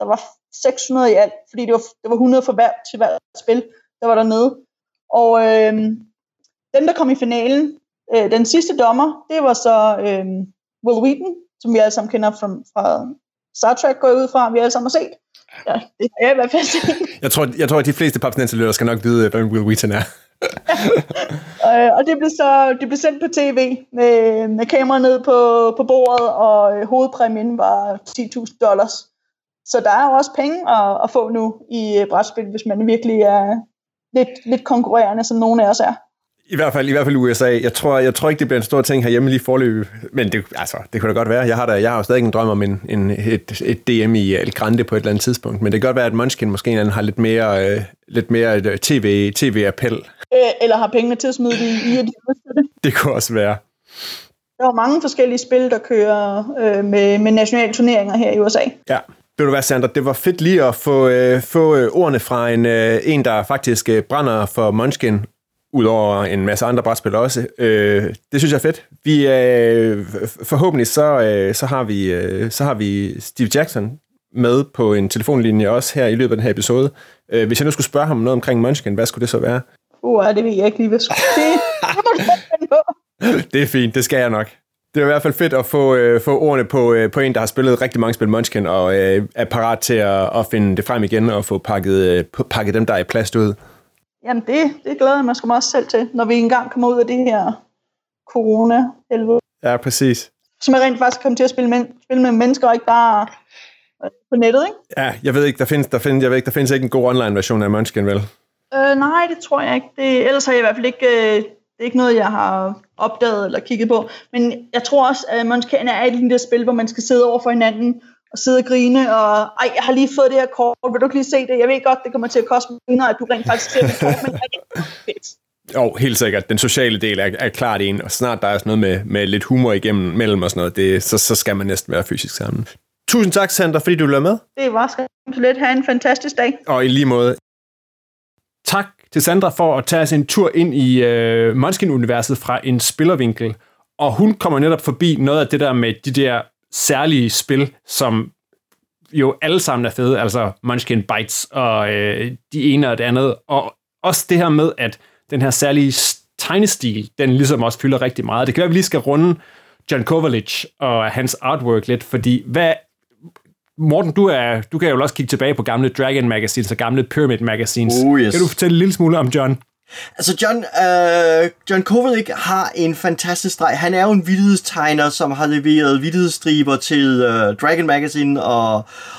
der var 600 i alt, fordi det var, det var 100 for hver, til hvert spil, der var der nede. Og øh, den, der kom i finalen, øh, den sidste dommer, det var så øh, Will Wheaton, som vi alle sammen kender fra, fra Star Trek, går jeg ud fra, vi alle sammen har set. Ja, det har jeg i hvert fald set. Jeg tror, jeg tror at de fleste papsnenserlytter skal nok vide, hvem Will Wheaton er. øh, og det blev så det blev sendt på tv med, med kamera ned på, på bordet, og øh, hovedpræmien var 10.000 dollars. Så der er jo også penge at, at få nu i øh, brætspil, hvis man virkelig er lidt, lidt konkurrerende, som nogle af os er. I hvert fald i hvert fald USA. Jeg tror, jeg tror ikke, det bliver en stor ting herhjemme lige forløb. Men det, altså, det kunne da godt være. Jeg har, da, jeg har jo stadig en drøm om en, en, et, et DM i El Grande på et eller andet tidspunkt. Men det kan godt være, at Munchkin måske har lidt mere, øh, lidt mere øh, TV, TV-appel. Øh, eller har pengene til at smide det i, at de det. Det kunne også være. Der er mange forskellige spil, der kører øh, med, med nationale turneringer her i USA. Ja. Vil du være, Sander, det var fedt lige at få, øh, få øh, ordene fra en, øh, en, der faktisk øh, brænder for Munchkin, udover en masse andre brætspil også. Øh, det synes jeg er fedt. Vi, øh, forhåbentlig så, øh, så, har vi, øh, så har vi Steve Jackson med på en telefonlinje også her i løbet af den her episode. Øh, hvis jeg nu skulle spørge ham noget omkring Munchkin, hvad skulle det så være? Uh, det ved jeg ikke lige, hvad skulle det Det er fint, det skal jeg nok. Det er i hvert fald fedt at få, øh, få ordene på, øh, på en, der har spillet rigtig mange spil Munchkin, og øh, er parat til at, at finde det frem igen og få pakket, øh, pakket dem, der er i plast ud. Jamen det, det glæder jeg mig sgu også selv til, når vi engang kommer ud af det her corona -helvede. Ja, præcis. Så man rent faktisk kommer til at spille med, spille med mennesker, og ikke bare øh, på nettet, ikke? Ja, jeg ved ikke, der findes, der findes, jeg ved ikke, der findes ikke en god online-version af Munchkin, vel? Øh, nej, det tror jeg ikke. Det, ellers har jeg i hvert fald ikke... Øh, det er ikke noget, jeg har opdaget eller kigget på. Men jeg tror også, at Munchkin er et lille spil, hvor man skal sidde over for hinanden og sidde og grine, og ej, jeg har lige fået det her kort, vil du ikke lige se det? Jeg ved godt, det kommer til at koste mig at du rent faktisk ser det kort, men det er fedt. Jo, helt sikkert. Den sociale del er, er klart en, og snart der er sådan noget med, med lidt humor igennem mellem og sådan noget, det, så, så skal man næsten være fysisk sammen. Tusind tak, Sandra, fordi du blev med. Det var så lidt. Ha' en fantastisk dag. Og i lige måde. Tak til Sandra for at tage os en tur ind i øh, Munchkin-universet fra en spillervinkel. Og hun kommer netop forbi noget af det der med de der særlige spil, som jo alle sammen er fede, altså Munchkin Bites og øh, de ene og det andet, og også det her med, at den her særlige tegnestil, den ligesom også fylder rigtig meget. Det kan være, at vi lige skal runde John Kovalic og hans artwork lidt, fordi hvad, Morten, du, er, du kan jo også kigge tilbage på gamle Dragon Magazines og gamle Pyramid Magazines. Oh, yes. Kan du fortælle en lille smule om John? Altså John, øh, John Kovalik har en fantastisk streg. Han er jo en vildhedstegner, som har leveret vildhedsstriber til øh, Dragon Magazine og,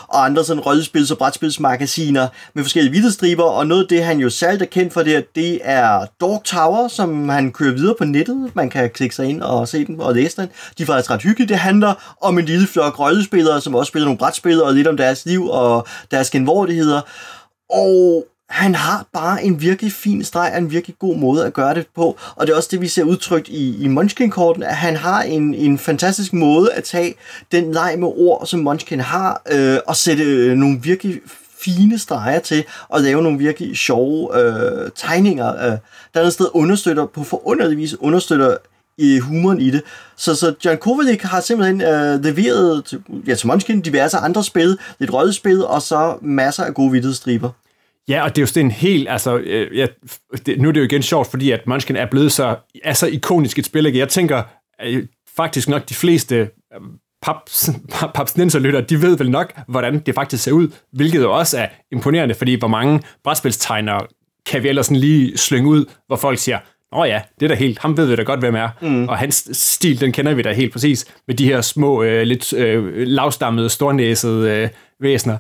og andre sådan rødspils- og brætspilsmagasiner med forskellige vildhedsstriber. Og noget af det, han jo særligt er kendt for, det, det er Dog Tower, som han kører videre på nettet. Man kan klikke sig ind og se den og læse den. De er faktisk ret hyggelige. Det handler om en lille flok rødspillere, som også spiller nogle brætspil og lidt om deres liv og deres genvordigheder. Og han har bare en virkelig fin streg og en virkelig god måde at gøre det på. Og det er også det, vi ser udtrykt i, i Munchkin-korten, at han har en, en fantastisk måde at tage den leg med ord, som Munchkin har, øh, og sætte øh, nogle virkelig fine streger til og lave nogle virkelig sjove øh, tegninger, øh, der er sted understøtter, på forunderlig vis understøtter i humoren i det. Så, så John Kovalik har simpelthen øh, leveret til, ja, til Munchkin diverse andre spil, lidt rødspil, og så masser af gode vidtighedsstriber. Ja, og det er jo sådan en helt, altså, øh, ja, det, nu er det jo igen sjovt, fordi at Munchkin er blevet så, er så ikonisk et spil, ikke? Jeg tænker øh, faktisk nok de fleste øh, paps, papsnenserlytter, de ved vel nok, hvordan det faktisk ser ud, hvilket jo også er imponerende, fordi hvor mange brætspilstegnere kan vi ellers sådan lige slynge ud, hvor folk siger, Nå ja, det er da helt, ham ved vi da godt, hvem er. Mm. Og hans stil, den kender vi da helt præcis, med de her små, øh, lidt øh, lavstammede, stornæsede øh, væsener.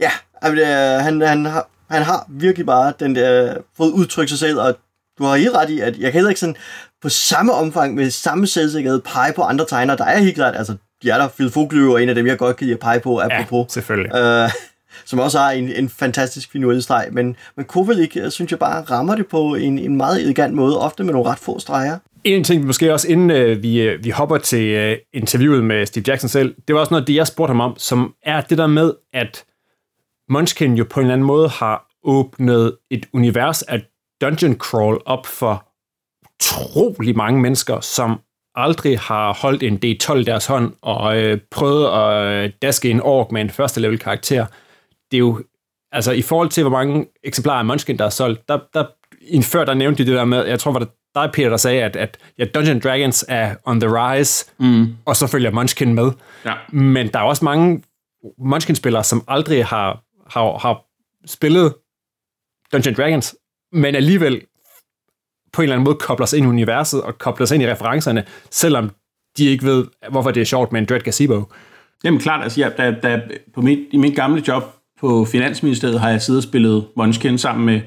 Ja, altså, han, han har han har virkelig bare den der, fået udtrykt sig selv, og du har helt ret i, at jeg kan heller ikke sådan på samme omfang med samme selvsikkerhed pege på andre tegnere. Der er helt klart, altså, de er der, Phil Foglø og en af dem, jeg godt kan lide at pege på, apropos. Ja, selvfølgelig. Øh, som også har en, en fantastisk finurlig streg, men, men Kovalik, synes jeg bare, rammer det på en, en meget elegant måde, ofte med nogle ret få streger. En ting, måske også inden øh, vi, øh, vi hopper til øh, interviewet med Steve Jackson selv, det var også noget det, jeg spurgte ham om, som er det der med, at Munchkin jo på en eller anden måde har åbnet et univers af dungeon crawl op for utrolig mange mennesker, som aldrig har holdt en D12 i deres hånd og øh, prøvet at daske en ork med en første level karakter. Det er jo, altså i forhold til, hvor mange eksemplarer af Munchkin, der er solgt, der, der, en før der nævnte de det der med, jeg tror, var det dig, Peter, der sagde, at, at ja, Dungeon Dragons er on the rise, mm. og så følger Munchkin med. Ja. Men der er også mange Munchkin-spillere, som aldrig har, har, har spillet Dungeons Dragons, men alligevel på en eller anden måde kobler sig ind i universet og kobler sig ind i referencerne, selvom de ikke ved, hvorfor det er sjovt med en Dread Gazebo. Jamen klart, altså ja, da, da, på mit, i mit gamle job på Finansministeriet har jeg siddet og spillet Munchkin sammen med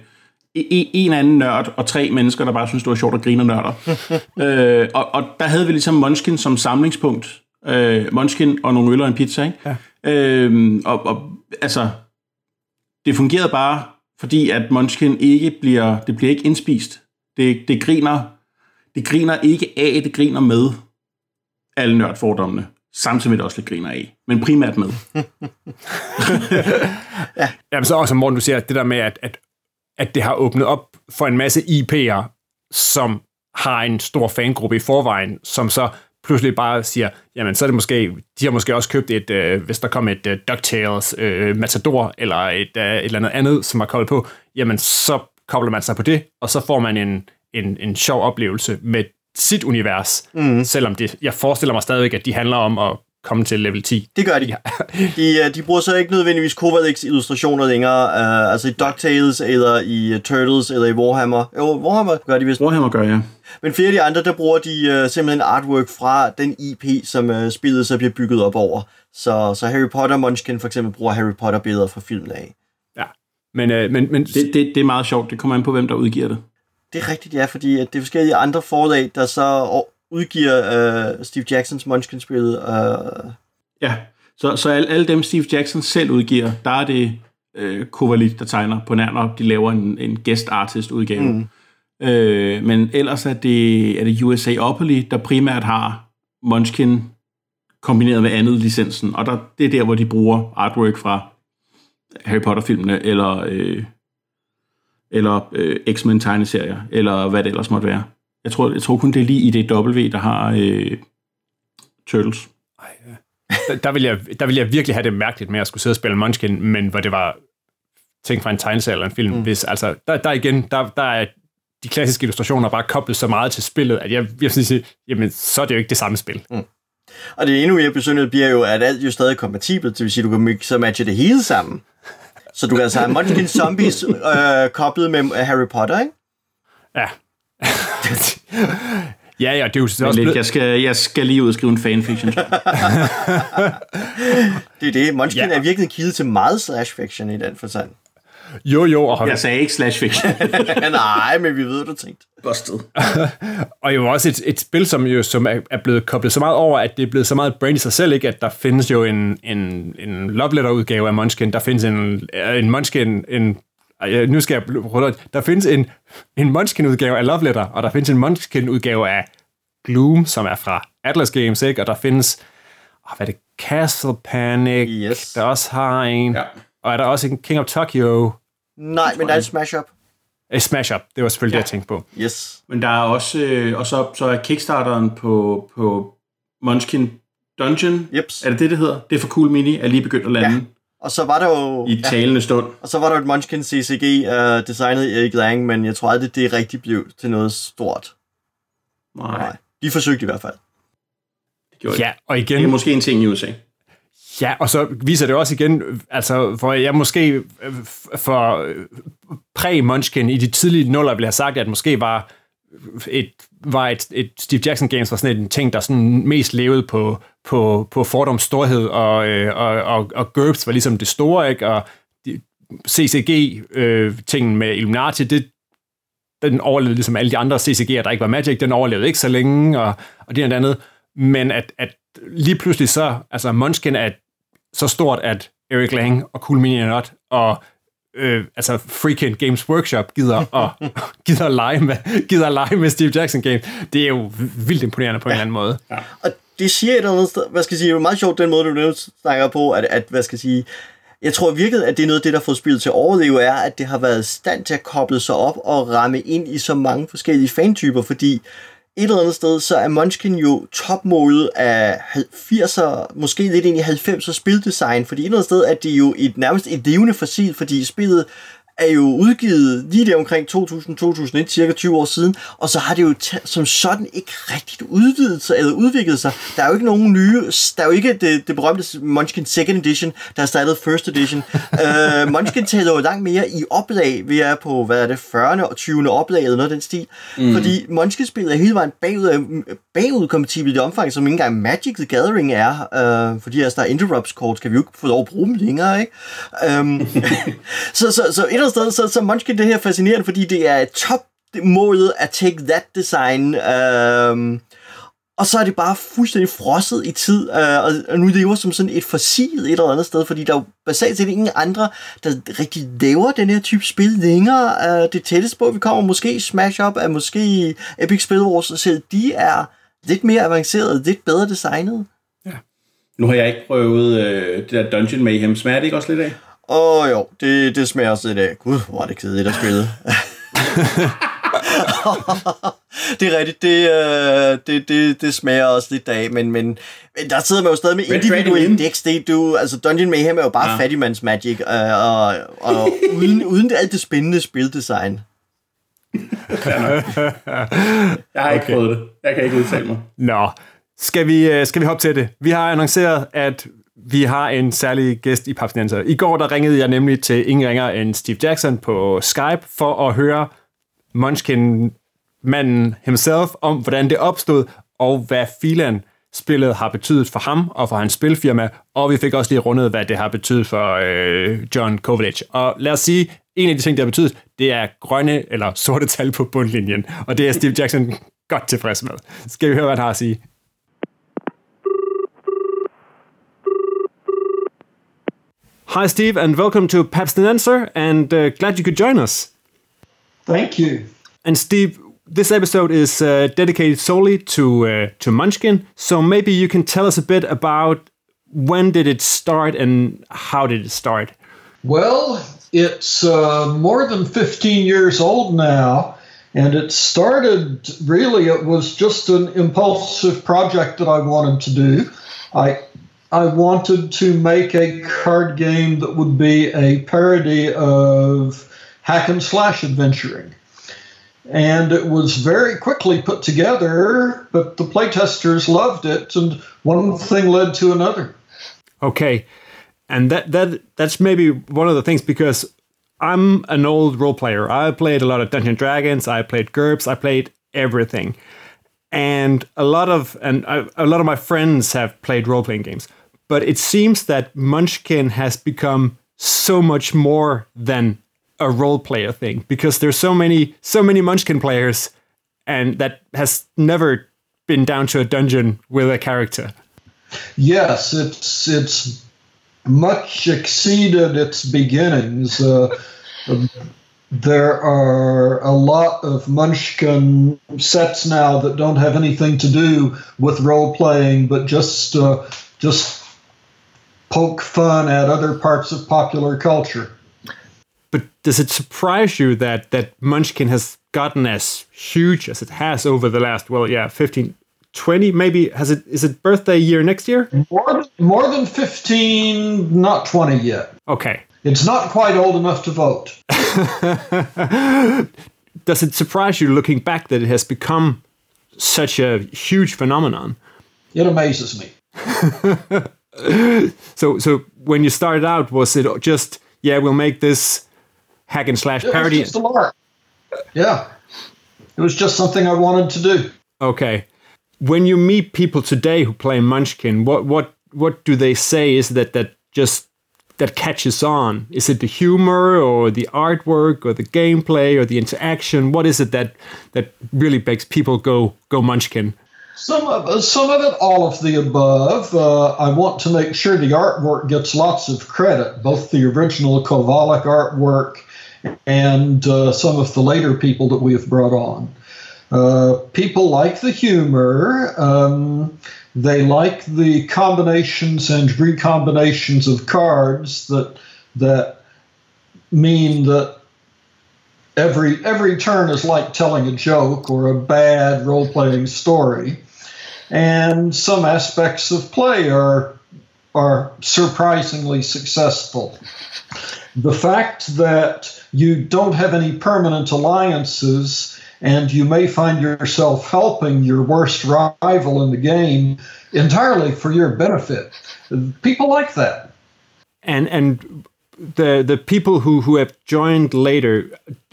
en, en anden nørd og tre mennesker, der bare synes, det var sjovt at grine nørder. øh, og, og der havde vi ligesom Munchkin som samlingspunkt. Øh, Munchkin og nogle øl og en pizza, ikke? Ja. Øh, og, og altså, det fungerede bare, fordi at Munchkin ikke bliver, det bliver ikke indspist. Det, det griner det griner ikke af, det griner med alle nørdfordommene. Samtidig med det også lidt griner af, men primært med. ja. Jamen så også, Morten, du siger, det der med, at, at, at det har åbnet op for en masse IP'er, som har en stor fangruppe i forvejen, som så pludselig bare siger, jamen så er det måske, de har måske også købt et, øh, hvis der kom et øh, DuckTales øh, Matador, eller et, øh, et eller andet andet, som var koblet på, jamen så kobler man sig på det, og så får man en, en, en sjov oplevelse med sit univers, mm. selvom det, jeg forestiller mig stadigvæk, at de handler om at komme til level 10. Det gør de. Ja. de, øh, de bruger så ikke nødvendigvis Kovacs illustrationer længere, uh, altså i DuckTales, eller i uh, Turtles, eller i Warhammer. Jo, Warhammer gør de vist. Warhammer gør, ja. Men flere af de andre, der bruger de uh, simpelthen artwork fra den IP, som uh, spillet så bliver bygget op over. Så, så Harry Potter Munchkin for eksempel bruger Harry Potter-billeder fra filmen af. Ja, men, uh, men, men det, det, det er meget sjovt. Det kommer an på, hvem der udgiver det. Det er rigtigt, ja, fordi at det er forskellige andre forlag, der så udgiver uh, Steve Jacksons Munchkin-spil. Uh... Ja, så, så alle, alle dem, Steve Jackson selv udgiver, der er det uh, Kovalik, der tegner på nær, når de laver en, en guest artist udgave. Mm. Uh, men ellers er det, er det USA Opoly, der primært har Munchkin kombineret med andet licensen, og der, det er der, hvor de bruger artwork fra Harry Potter-filmene, eller øh, eller øh, X-Men tegneserier, eller hvad det ellers måtte være. Jeg tror, jeg tror kun, det er lige i det W, der har øh, Turtles. Ej, ja. der, der, vil jeg, der vil jeg virkelig have det mærkeligt med at skulle sidde og spille Munchkin, men hvor det var ting fra en tegneserie eller en film. Mm. Hvis, altså, der, der igen, der, der er de klassiske illustrationer bare koblet så meget til spillet, at jeg, jeg sige, jamen, så er det jo ikke det samme spil. Mm. Og det endnu mere besynderligt bliver jo, at alt jo stadig er kompatibelt, det vil sige, at du kan så matche det hele sammen. Så du kan altså have Munchkin Zombies øh, koblet med Harry Potter, ikke? Ja. ja, ja, det er jo også lidt, jeg, skal, jeg skal lige ud og skrive en fanfiction. det er det. Munchkin ja. er virkelig kildet til meget slash fiction i den forstand. Jo, jo. Og jeg sagde ikke slash fiction. Nej, men vi ved, du tænkte. Busted. og jo også et, et spil, som jo som er, er blevet koblet så meget over, at det er blevet så meget brand i sig selv, ikke? at der findes jo en, en, en love letter udgave af Munchkin, der findes en, en Munchkin, en nu skal jeg rulle Der findes en, en Munchkin-udgave af Love Letter, og der findes en Munchkin-udgave af Gloom, som er fra Atlas Games, ikke? Og der findes, oh, hvad er det, Castle Panic, yes. der også har en, ja. og er der også en King of Tokyo, Nej, men der er en smash-up. Et smash-up, det var selvfølgelig ja. det, jeg tænkte på. Yes. Men der er også, øh, og så, så er Kickstarteren på, på Munchkin Dungeon, Jeps. er det det, det hedder? Det er for Cool Mini, er lige begyndt at lande. Ja. Og så var der jo... I talende ja. stund. Og så var der et Munchkin CCG uh, øh, designet i Erik Lang, men jeg tror aldrig, det rigtig blev til noget stort. Nej. Nej. De forsøgte i hvert fald. Det ja, og igen... Det er måske en ting i USA. Ja, og så viser det også igen, altså, hvor jeg måske øh, for øh, præ-Munchkin i de tidlige nuller bliver sagt, at måske var øh, et, var et, et Steve Jackson Games var sådan en ting, der sådan mest levede på, på, på fordoms storhed, og, øh, og, og, og GURPS var ligesom det store, ikke? og CCG-tingen øh, med Illuminati, det, den overlevede ligesom alle de andre CCG'er, der ikke var Magic, den overlevede ikke så længe, og, og det og andet. Men at, at lige pludselig så, altså Munchkin er så stort, at Eric Lang og Cool Mini Not og øh, altså freaking Games Workshop gider og gider at lege med, gider at lege med Steve Jackson Game. Det er jo vildt imponerende på en eller anden måde. Ja. Og det siger et eller andet sted, hvad skal jeg sige, det er meget sjovt den måde, du nu snakker på, at, at hvad skal jeg sige, jeg tror virkelig, at det er noget af det, der fået spillet til at overleve, er, at det har været stand til at koble sig op og ramme ind i så mange forskellige fantyper, fordi et eller andet sted, så er Munchkin jo topmålet af 80'er, måske lidt ind i 90'er spildesign, fordi et eller andet sted er det jo et, nærmest et levende fossil, fordi spillet er jo udgivet lige der omkring 2000-2001, cirka 20 år siden, og så har det jo som sådan ikke rigtigt udvidet sig, eller udviklet sig. Der er jo ikke nogen nye, der er jo ikke det, det berømte Munchkin Second Edition, der er startet First Edition. uh, Munchkin taler jo langt mere i oplag, vi er på, hvad er det, 40. og 20. oplag, eller noget af den stil. Mm. Fordi Munchkin-spillet er hele vejen bagud, bagudkompatibelt i omfang, som ikke engang Magic the Gathering er, uh, fordi altså der er interrupts kort, kan vi jo ikke få lov at bruge dem længere, ikke? Um, så, så, så et eller andet sted, så, så Munchkin det her fascinerende, fordi det er top målet at take that design, um, og så er det bare fuldstændig frosset i tid, øh, og nu lever som sådan et fossil et eller andet sted, fordi der er jo basalt set ingen andre, der rigtig laver den her type spil længere. Øh, det tætteste på, vi kommer måske Smash Up, er måske Epic Spil Wars, så de er lidt mere avanceret, lidt bedre designet. Ja. Nu har jeg ikke prøvet øh, det der Dungeon Mayhem. Smager det ikke også lidt af? Åh oh, jo, det, det smager også lidt af. Gud, hvor er det kedeligt at spille. det er rigtigt, det, øh, det, det, det smager også lidt af, men, men, men der sidder man jo stadig med individuelle decks. Det, du, altså Dungeon Mayhem er jo bare ja. fattigmands magic, øh, og, og uden, uden alt det spændende spildesign. jeg har ikke okay. prøvet det. Jeg kan ikke udtale mig. Nå, skal vi, øh, skal vi hoppe til det? Vi har annonceret, at vi har en særlig gæst i Papsnenser. I går der ringede jeg nemlig til ingen ringer end Steve Jackson på Skype for at høre Munchkin-manden himself om, hvordan det opstod, og hvad filan spillet har betydet for ham og for hans spilfirma, og vi fik også lige rundet, hvad det har betydet for øh, John Kovacic. Og lad os sige, en af de ting, der har betydet, det er grønne eller sorte tal på bundlinjen, og det er Steve Jackson godt tilfreds med. Skal vi høre, hvad han har at sige? Hi, Steve, and welcome to Paps the Answer, and uh, glad you could join us. Thank you. And Steve, this episode is uh, dedicated solely to uh, to Munchkin. So maybe you can tell us a bit about when did it start and how did it start? Well, it's uh, more than 15 years old now. And it started really, it was just an impulsive project that I wanted to do. I I wanted to make a card game that would be a parody of hack and slash adventuring. And it was very quickly put together, but the playtesters loved it, and one thing led to another. Okay. And that, that that's maybe one of the things because I'm an old role player. I played a lot of Dungeon Dragons, I played GURPS, I played everything. And a lot of and I, a lot of my friends have played role playing games but it seems that Munchkin has become so much more than a role player thing because there's so many so many Munchkin players, and that has never been down to a dungeon with a character. Yes, it's it's much exceeded its beginnings. Uh, there are a lot of Munchkin sets now that don't have anything to do with role playing, but just uh, just poke fun at other parts of popular culture. But does it surprise you that that Munchkin has gotten as huge as it has over the last well, yeah, 15, 20 maybe has it is it birthday year next year? More more than 15, not 20 yet. Okay. It's not quite old enough to vote. does it surprise you looking back that it has become such a huge phenomenon? It amazes me. so so when you started out, was it just yeah we'll make this hack and slash parody? It was yeah, it was just something I wanted to do. Okay, when you meet people today who play Munchkin, what what what do they say? Is that that just that catches on? Is it the humor or the artwork or the gameplay or the interaction? What is it that that really makes people go go Munchkin? Some of, some of it, all of the above. Uh, I want to make sure the artwork gets lots of credit, both the original Kovalik artwork and uh, some of the later people that we have brought on. Uh, people like the humor. Um, they like the combinations and recombinations of cards that that mean that every every turn is like telling a joke or a bad role playing story, and some aspects of play are are surprisingly successful. the fact that you don't have any permanent alliances and you may find yourself helping your worst rival in the game entirely for your benefit. People like that. And and the the people who who have joined later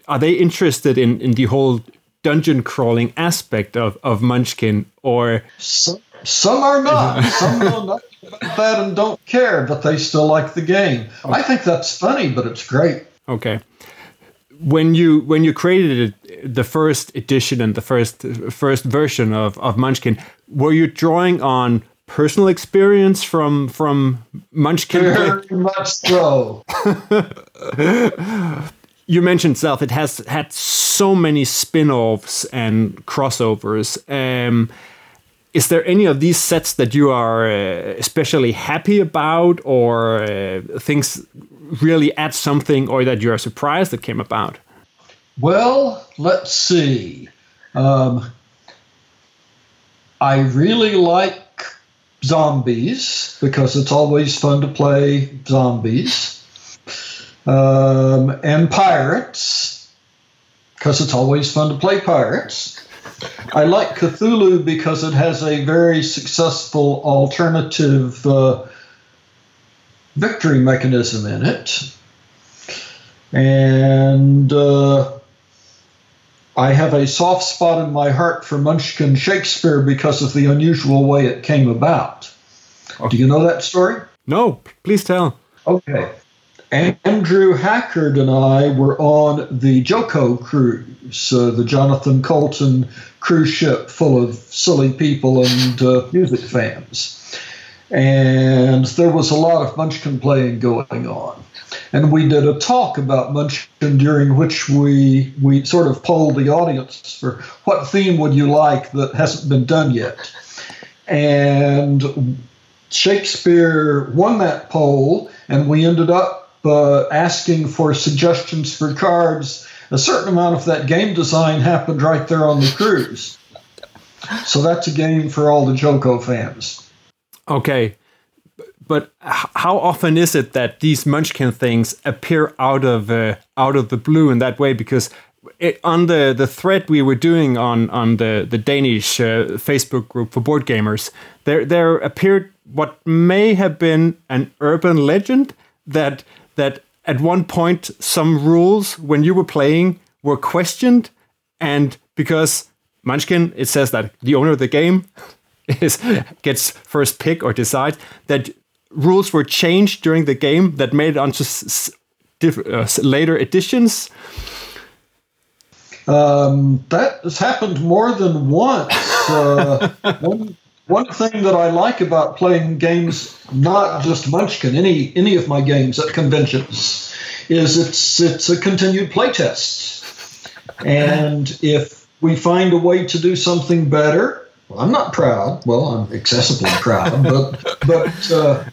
are they interested in in the whole dungeon crawling aspect of of Munchkin or some, some are not. some know nothing about that and don't care, but they still like the game. Okay. I think that's funny, but it's great. Okay. When you when you created it, the first edition and the first first version of, of Munchkin, were you drawing on personal experience from from Munchkin? Very much so. you mentioned self; it has had so many spin-offs and crossovers. Um, is there any of these sets that you are uh, especially happy about, or uh, things really add something, or that you are surprised that came about? Well, let's see. Um, I really like zombies because it's always fun to play zombies. Um, and pirates because it's always fun to play pirates. I like Cthulhu because it has a very successful alternative uh, victory mechanism in it. And uh, I have a soft spot in my heart for Munchkin Shakespeare because of the unusual way it came about. Do you know that story? No, please tell. Okay. Andrew Hackard and I were on the Joko cruise, uh, the Jonathan Colton cruise ship full of silly people and uh, music fans. And there was a lot of Munchkin playing going on and we did a talk about Munchkin during which we we sort of polled the audience for what theme would you like that hasn't been done yet, and Shakespeare won that poll, and we ended up uh, asking for suggestions for cards. A certain amount of that game design happened right there on the cruise. So that's a game for all the Joko fans. Okay, but how often is it that these Munchkin things appear out of uh, out of the blue in that way? Because it, on the, the thread we were doing on on the the Danish uh, Facebook group for board gamers, there there appeared what may have been an urban legend that that at one point some rules when you were playing were questioned, and because Munchkin, it says that the owner of the game is gets first pick or decide that rules were changed during the game that made it onto uh, later editions? Um, that has happened more than once. Uh, one, one thing that I like about playing games, not just Munchkin, any any of my games at conventions, is it's it's a continued playtest, and if we find a way to do something better, well, I'm not proud. Well, I'm excessively proud, but but uh,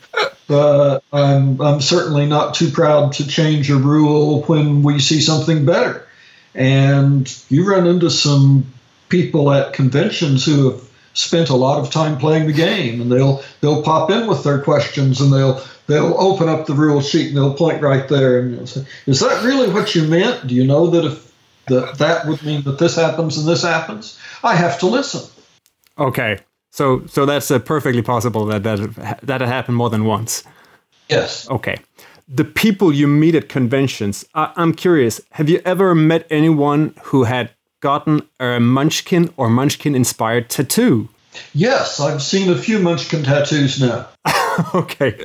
uh, I'm I'm certainly not too proud to change a rule when we see something better. And you run into some people at conventions who have spent a lot of time playing the game, and they'll they'll pop in with their questions, and they'll they'll open up the rule sheet and they'll point right there and say, "Is that really what you meant? Do you know that if that that would mean that this happens and this happens?" I have to listen. Okay, so so that's uh, perfectly possible that that that happened more than once. Yes. Okay. The people you meet at conventions, I, I'm curious. Have you ever met anyone who had gotten a Munchkin or Munchkin inspired tattoo? Yes, I've seen a few Munchkin tattoos now. okay.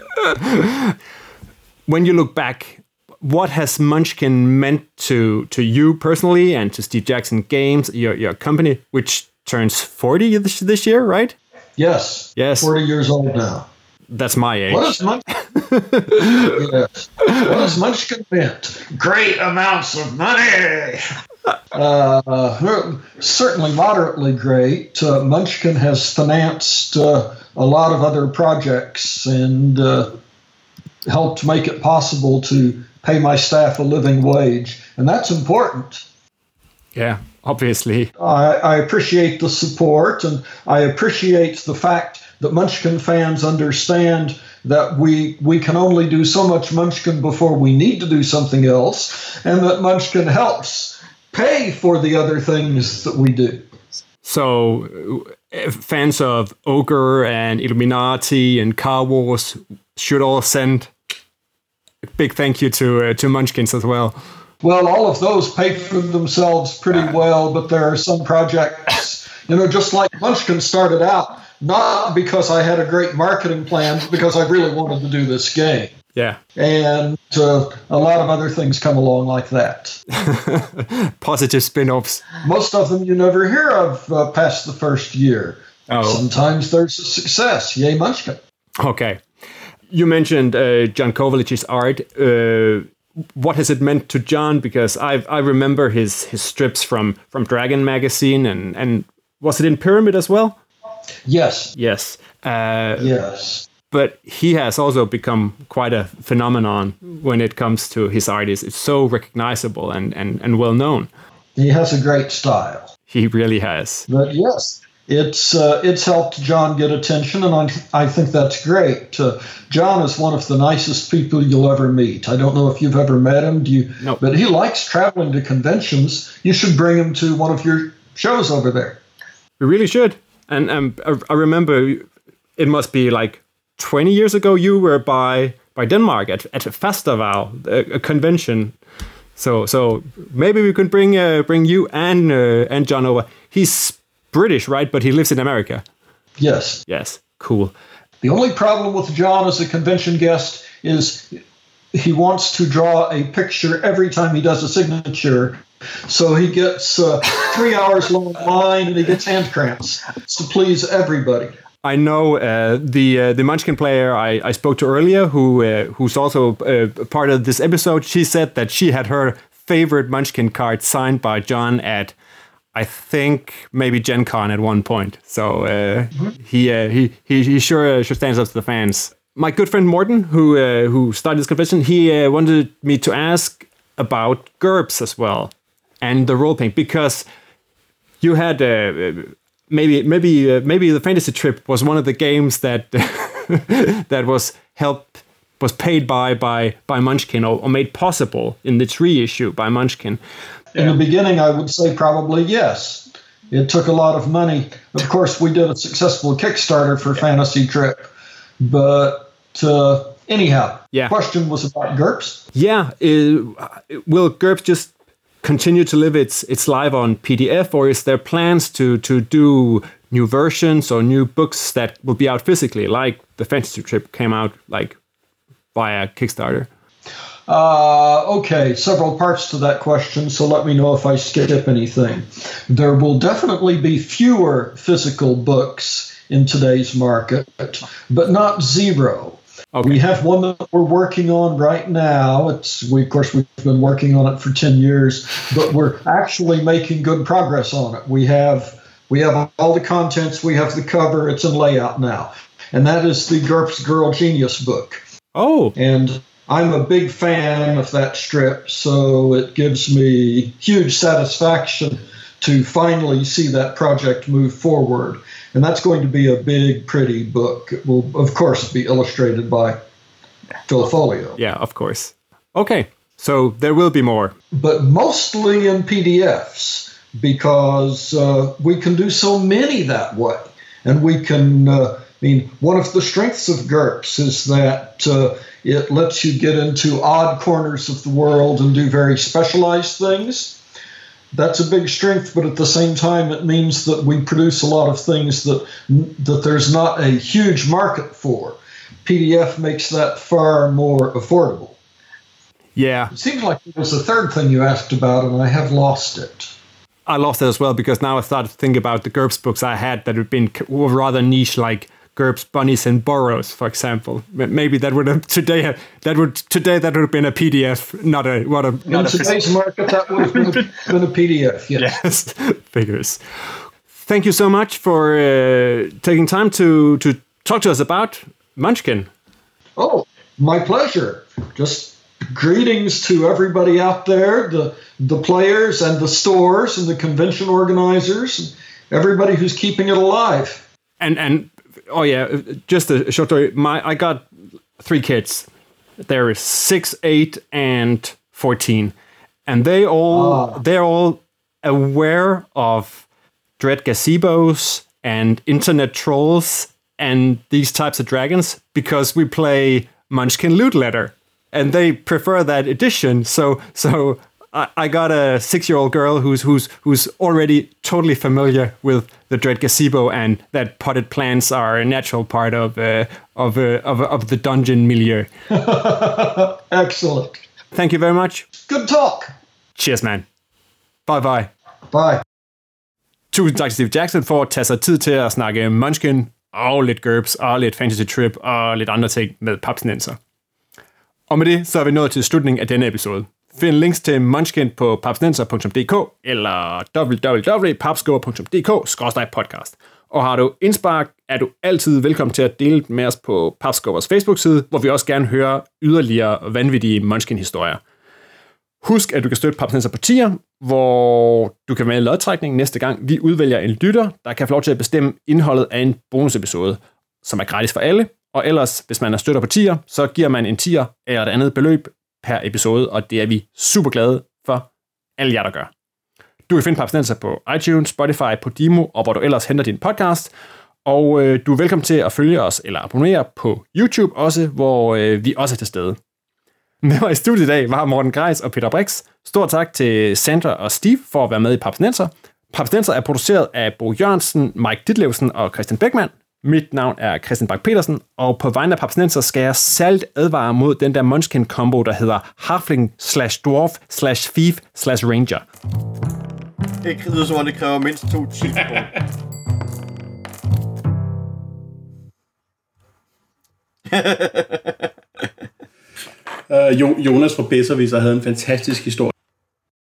when you look back, what has Munchkin meant to to you personally and to Steve Jackson Games, your your company, which turns 40 this, this year, right? Yes. Yes. 40 years old now. That's my age. What is Munchkin? yes. What is Munchkin meant? Great amounts of money. Uh, certainly moderately great. Uh, Munchkin has financed uh, a lot of other projects and uh, helped make it possible to pay my staff a living wage, and that's important. Yeah, obviously. I, I appreciate the support and I appreciate the fact that Munchkin fans understand that we we can only do so much Munchkin before we need to do something else, and that Munchkin helps pay for the other things that we do. So, fans of Ogre and Illuminati and Car Wars should all send a big thank you to uh, to Munchkins as well. Well, all of those pay for themselves pretty well, but there are some projects, you know, just like Munchkin started out not because I had a great marketing plan, but because I really wanted to do this game. Yeah. And uh, a lot of other things come along like that. Positive spin offs. Most of them you never hear of uh, past the first year. Oh. Sometimes there's a success. Yay, Munchkin. Okay. You mentioned uh, John Kovalich's art. Uh, what has it meant to John? Because I I remember his his strips from from Dragon magazine and and was it in Pyramid as well? Yes. Yes. Uh, Yes. But he has also become quite a phenomenon when it comes to his art. It's, so recognizable and, and, and well known. He has a great style. He really has. But yes, it's uh, it's helped John get attention, and I, I think that's great. Uh, John is one of the nicest people you'll ever meet. I don't know if you've ever met him, do you? No. But he likes traveling to conventions. You should bring him to one of your shows over there. We really should. And um, I, I remember it must be like 20 years ago you were by by Denmark at, at a festival, a, a convention. So so maybe we could bring uh, bring you and uh, and John over. He's British, right? But he lives in America. Yes. Yes, cool. The only problem with John as a convention guest is he wants to draw a picture every time he does a signature. So he gets uh, three hours long line and he gets hand cramps to please everybody. I know uh, the uh, the Munchkin player I, I spoke to earlier, who uh, who's also uh, part of this episode. She said that she had her favorite Munchkin card signed by John at, I think maybe Gen Con at one point. So uh, he, uh, he he he sure sure stands up to the fans. My good friend Morton, who who started this convention, he wanted me to ask about GURPS as well and the role playing because you had uh, maybe maybe uh, maybe the fantasy trip was one of the games that that was helped was paid by by by Munchkin or, or made possible in its reissue by Munchkin. In the beginning, I would say probably yes. It took a lot of money. Of course, we did a successful Kickstarter for Fantasy Trip, but uh, anyhow, Yeah. question was about GURPS. Yeah, uh, will GURPS just continue to live its its life on PDF, or is there plans to to do new versions or new books that will be out physically, like the fantasy trip came out like via Kickstarter? Uh, okay, several parts to that question, so let me know if I skip anything. There will definitely be fewer physical books in today's market, but not zero. Okay. We have one that we're working on right now. It's we, of course, we've been working on it for ten years, but we're actually making good progress on it. We have we have all the contents. We have the cover. It's in layout now, and that is the GURPS Girl Genius book. Oh, And I'm a big fan of that strip, so it gives me huge satisfaction to finally see that project move forward. And that's going to be a big, pretty book. It will, of course, be illustrated by Phil Folio, yeah, of course. Okay, so there will be more. but mostly in PDFs because uh, we can do so many that way. And we can, uh, I mean, one of the strengths of GURPS is that uh, it lets you get into odd corners of the world and do very specialized things. That's a big strength, but at the same time, it means that we produce a lot of things that that there's not a huge market for. PDF makes that far more affordable. Yeah, It seems like it was the third thing you asked about, and I have lost it. I lost it as well because now I started to think about the GURPS books I had that had been rather niche, like GURPS Bunnies and Burrows, for example. Maybe that would have today have- that would today that would have been a PDF, not a what a In not a today's market, that would have been a, been a PDF. Yes. Yes, figures. Thank you so much for uh, taking time to to talk to us about Munchkin. Oh, my pleasure. Just greetings to everybody out there, the the players and the stores and the convention organizers, and everybody who's keeping it alive. And and oh yeah, uh, just a short story. My I got three kids. They're six, eight, and fourteen, and they all ah. they're all aware of dread gazebos and internet trolls and these types of dragons because we play Munchkin Loot Letter, and they prefer that edition. So so I, I got a six-year-old girl who's who's who's already totally familiar with the Dread Gazebo and that potted plants are a natural part of uh, of, uh, of of the dungeon milieu. Excellent. Thank you very much. Good talk. Cheers, man. Bye bye. Bye. Tusind tak til Steve Jackson for at tage sig tid til at snakke Munchkin og lidt GURPS og lidt Fantasy Trip og lidt andre ting med papsnenser. Og med det, så er vi nået til slutningen af denne episode. Find links til Munchkin på papsnenser.dk eller www.papskubber.dk-podcast. Og har du indspark, er du altid velkommen til at dele med os på Papskubbers Facebook-side, hvor vi også gerne hører yderligere vanvittige Munchkin-historier. Husk, at du kan støtte Papsnenser på tier, hvor du kan være med i lodtrækning næste gang. Vi udvælger en lytter, der kan få lov til at bestemme indholdet af en bonusepisode, som er gratis for alle. Og ellers, hvis man er støtter på tier, så giver man en tier eller et andet beløb per episode, og det er vi super glade for alle jer, der gør. Du kan finde Papsnenser på iTunes, Spotify, Podimo og hvor du ellers henter din podcast. Og øh, du er velkommen til at følge os eller abonnere på YouTube også, hvor øh, vi også er til stede. Med mig i studiet i dag var Morten Greis og Peter Brix. Stor tak til Sandra og Steve for at være med i Papsnenser. Papsnenser er produceret af Bo Jørgensen, Mike Ditlevsen og Christian Beckmann. Mit navn er Christian Bak petersen og på vegne af Papsnenser skal jeg særligt advare mod den der Munchkin-kombo, der hedder Halfling slash Dwarf slash Thief slash Ranger. Det lyder som om, det kræver mindst to timer. Uh, Jo- Jonas fra Besserwisser havde en fantastisk historie.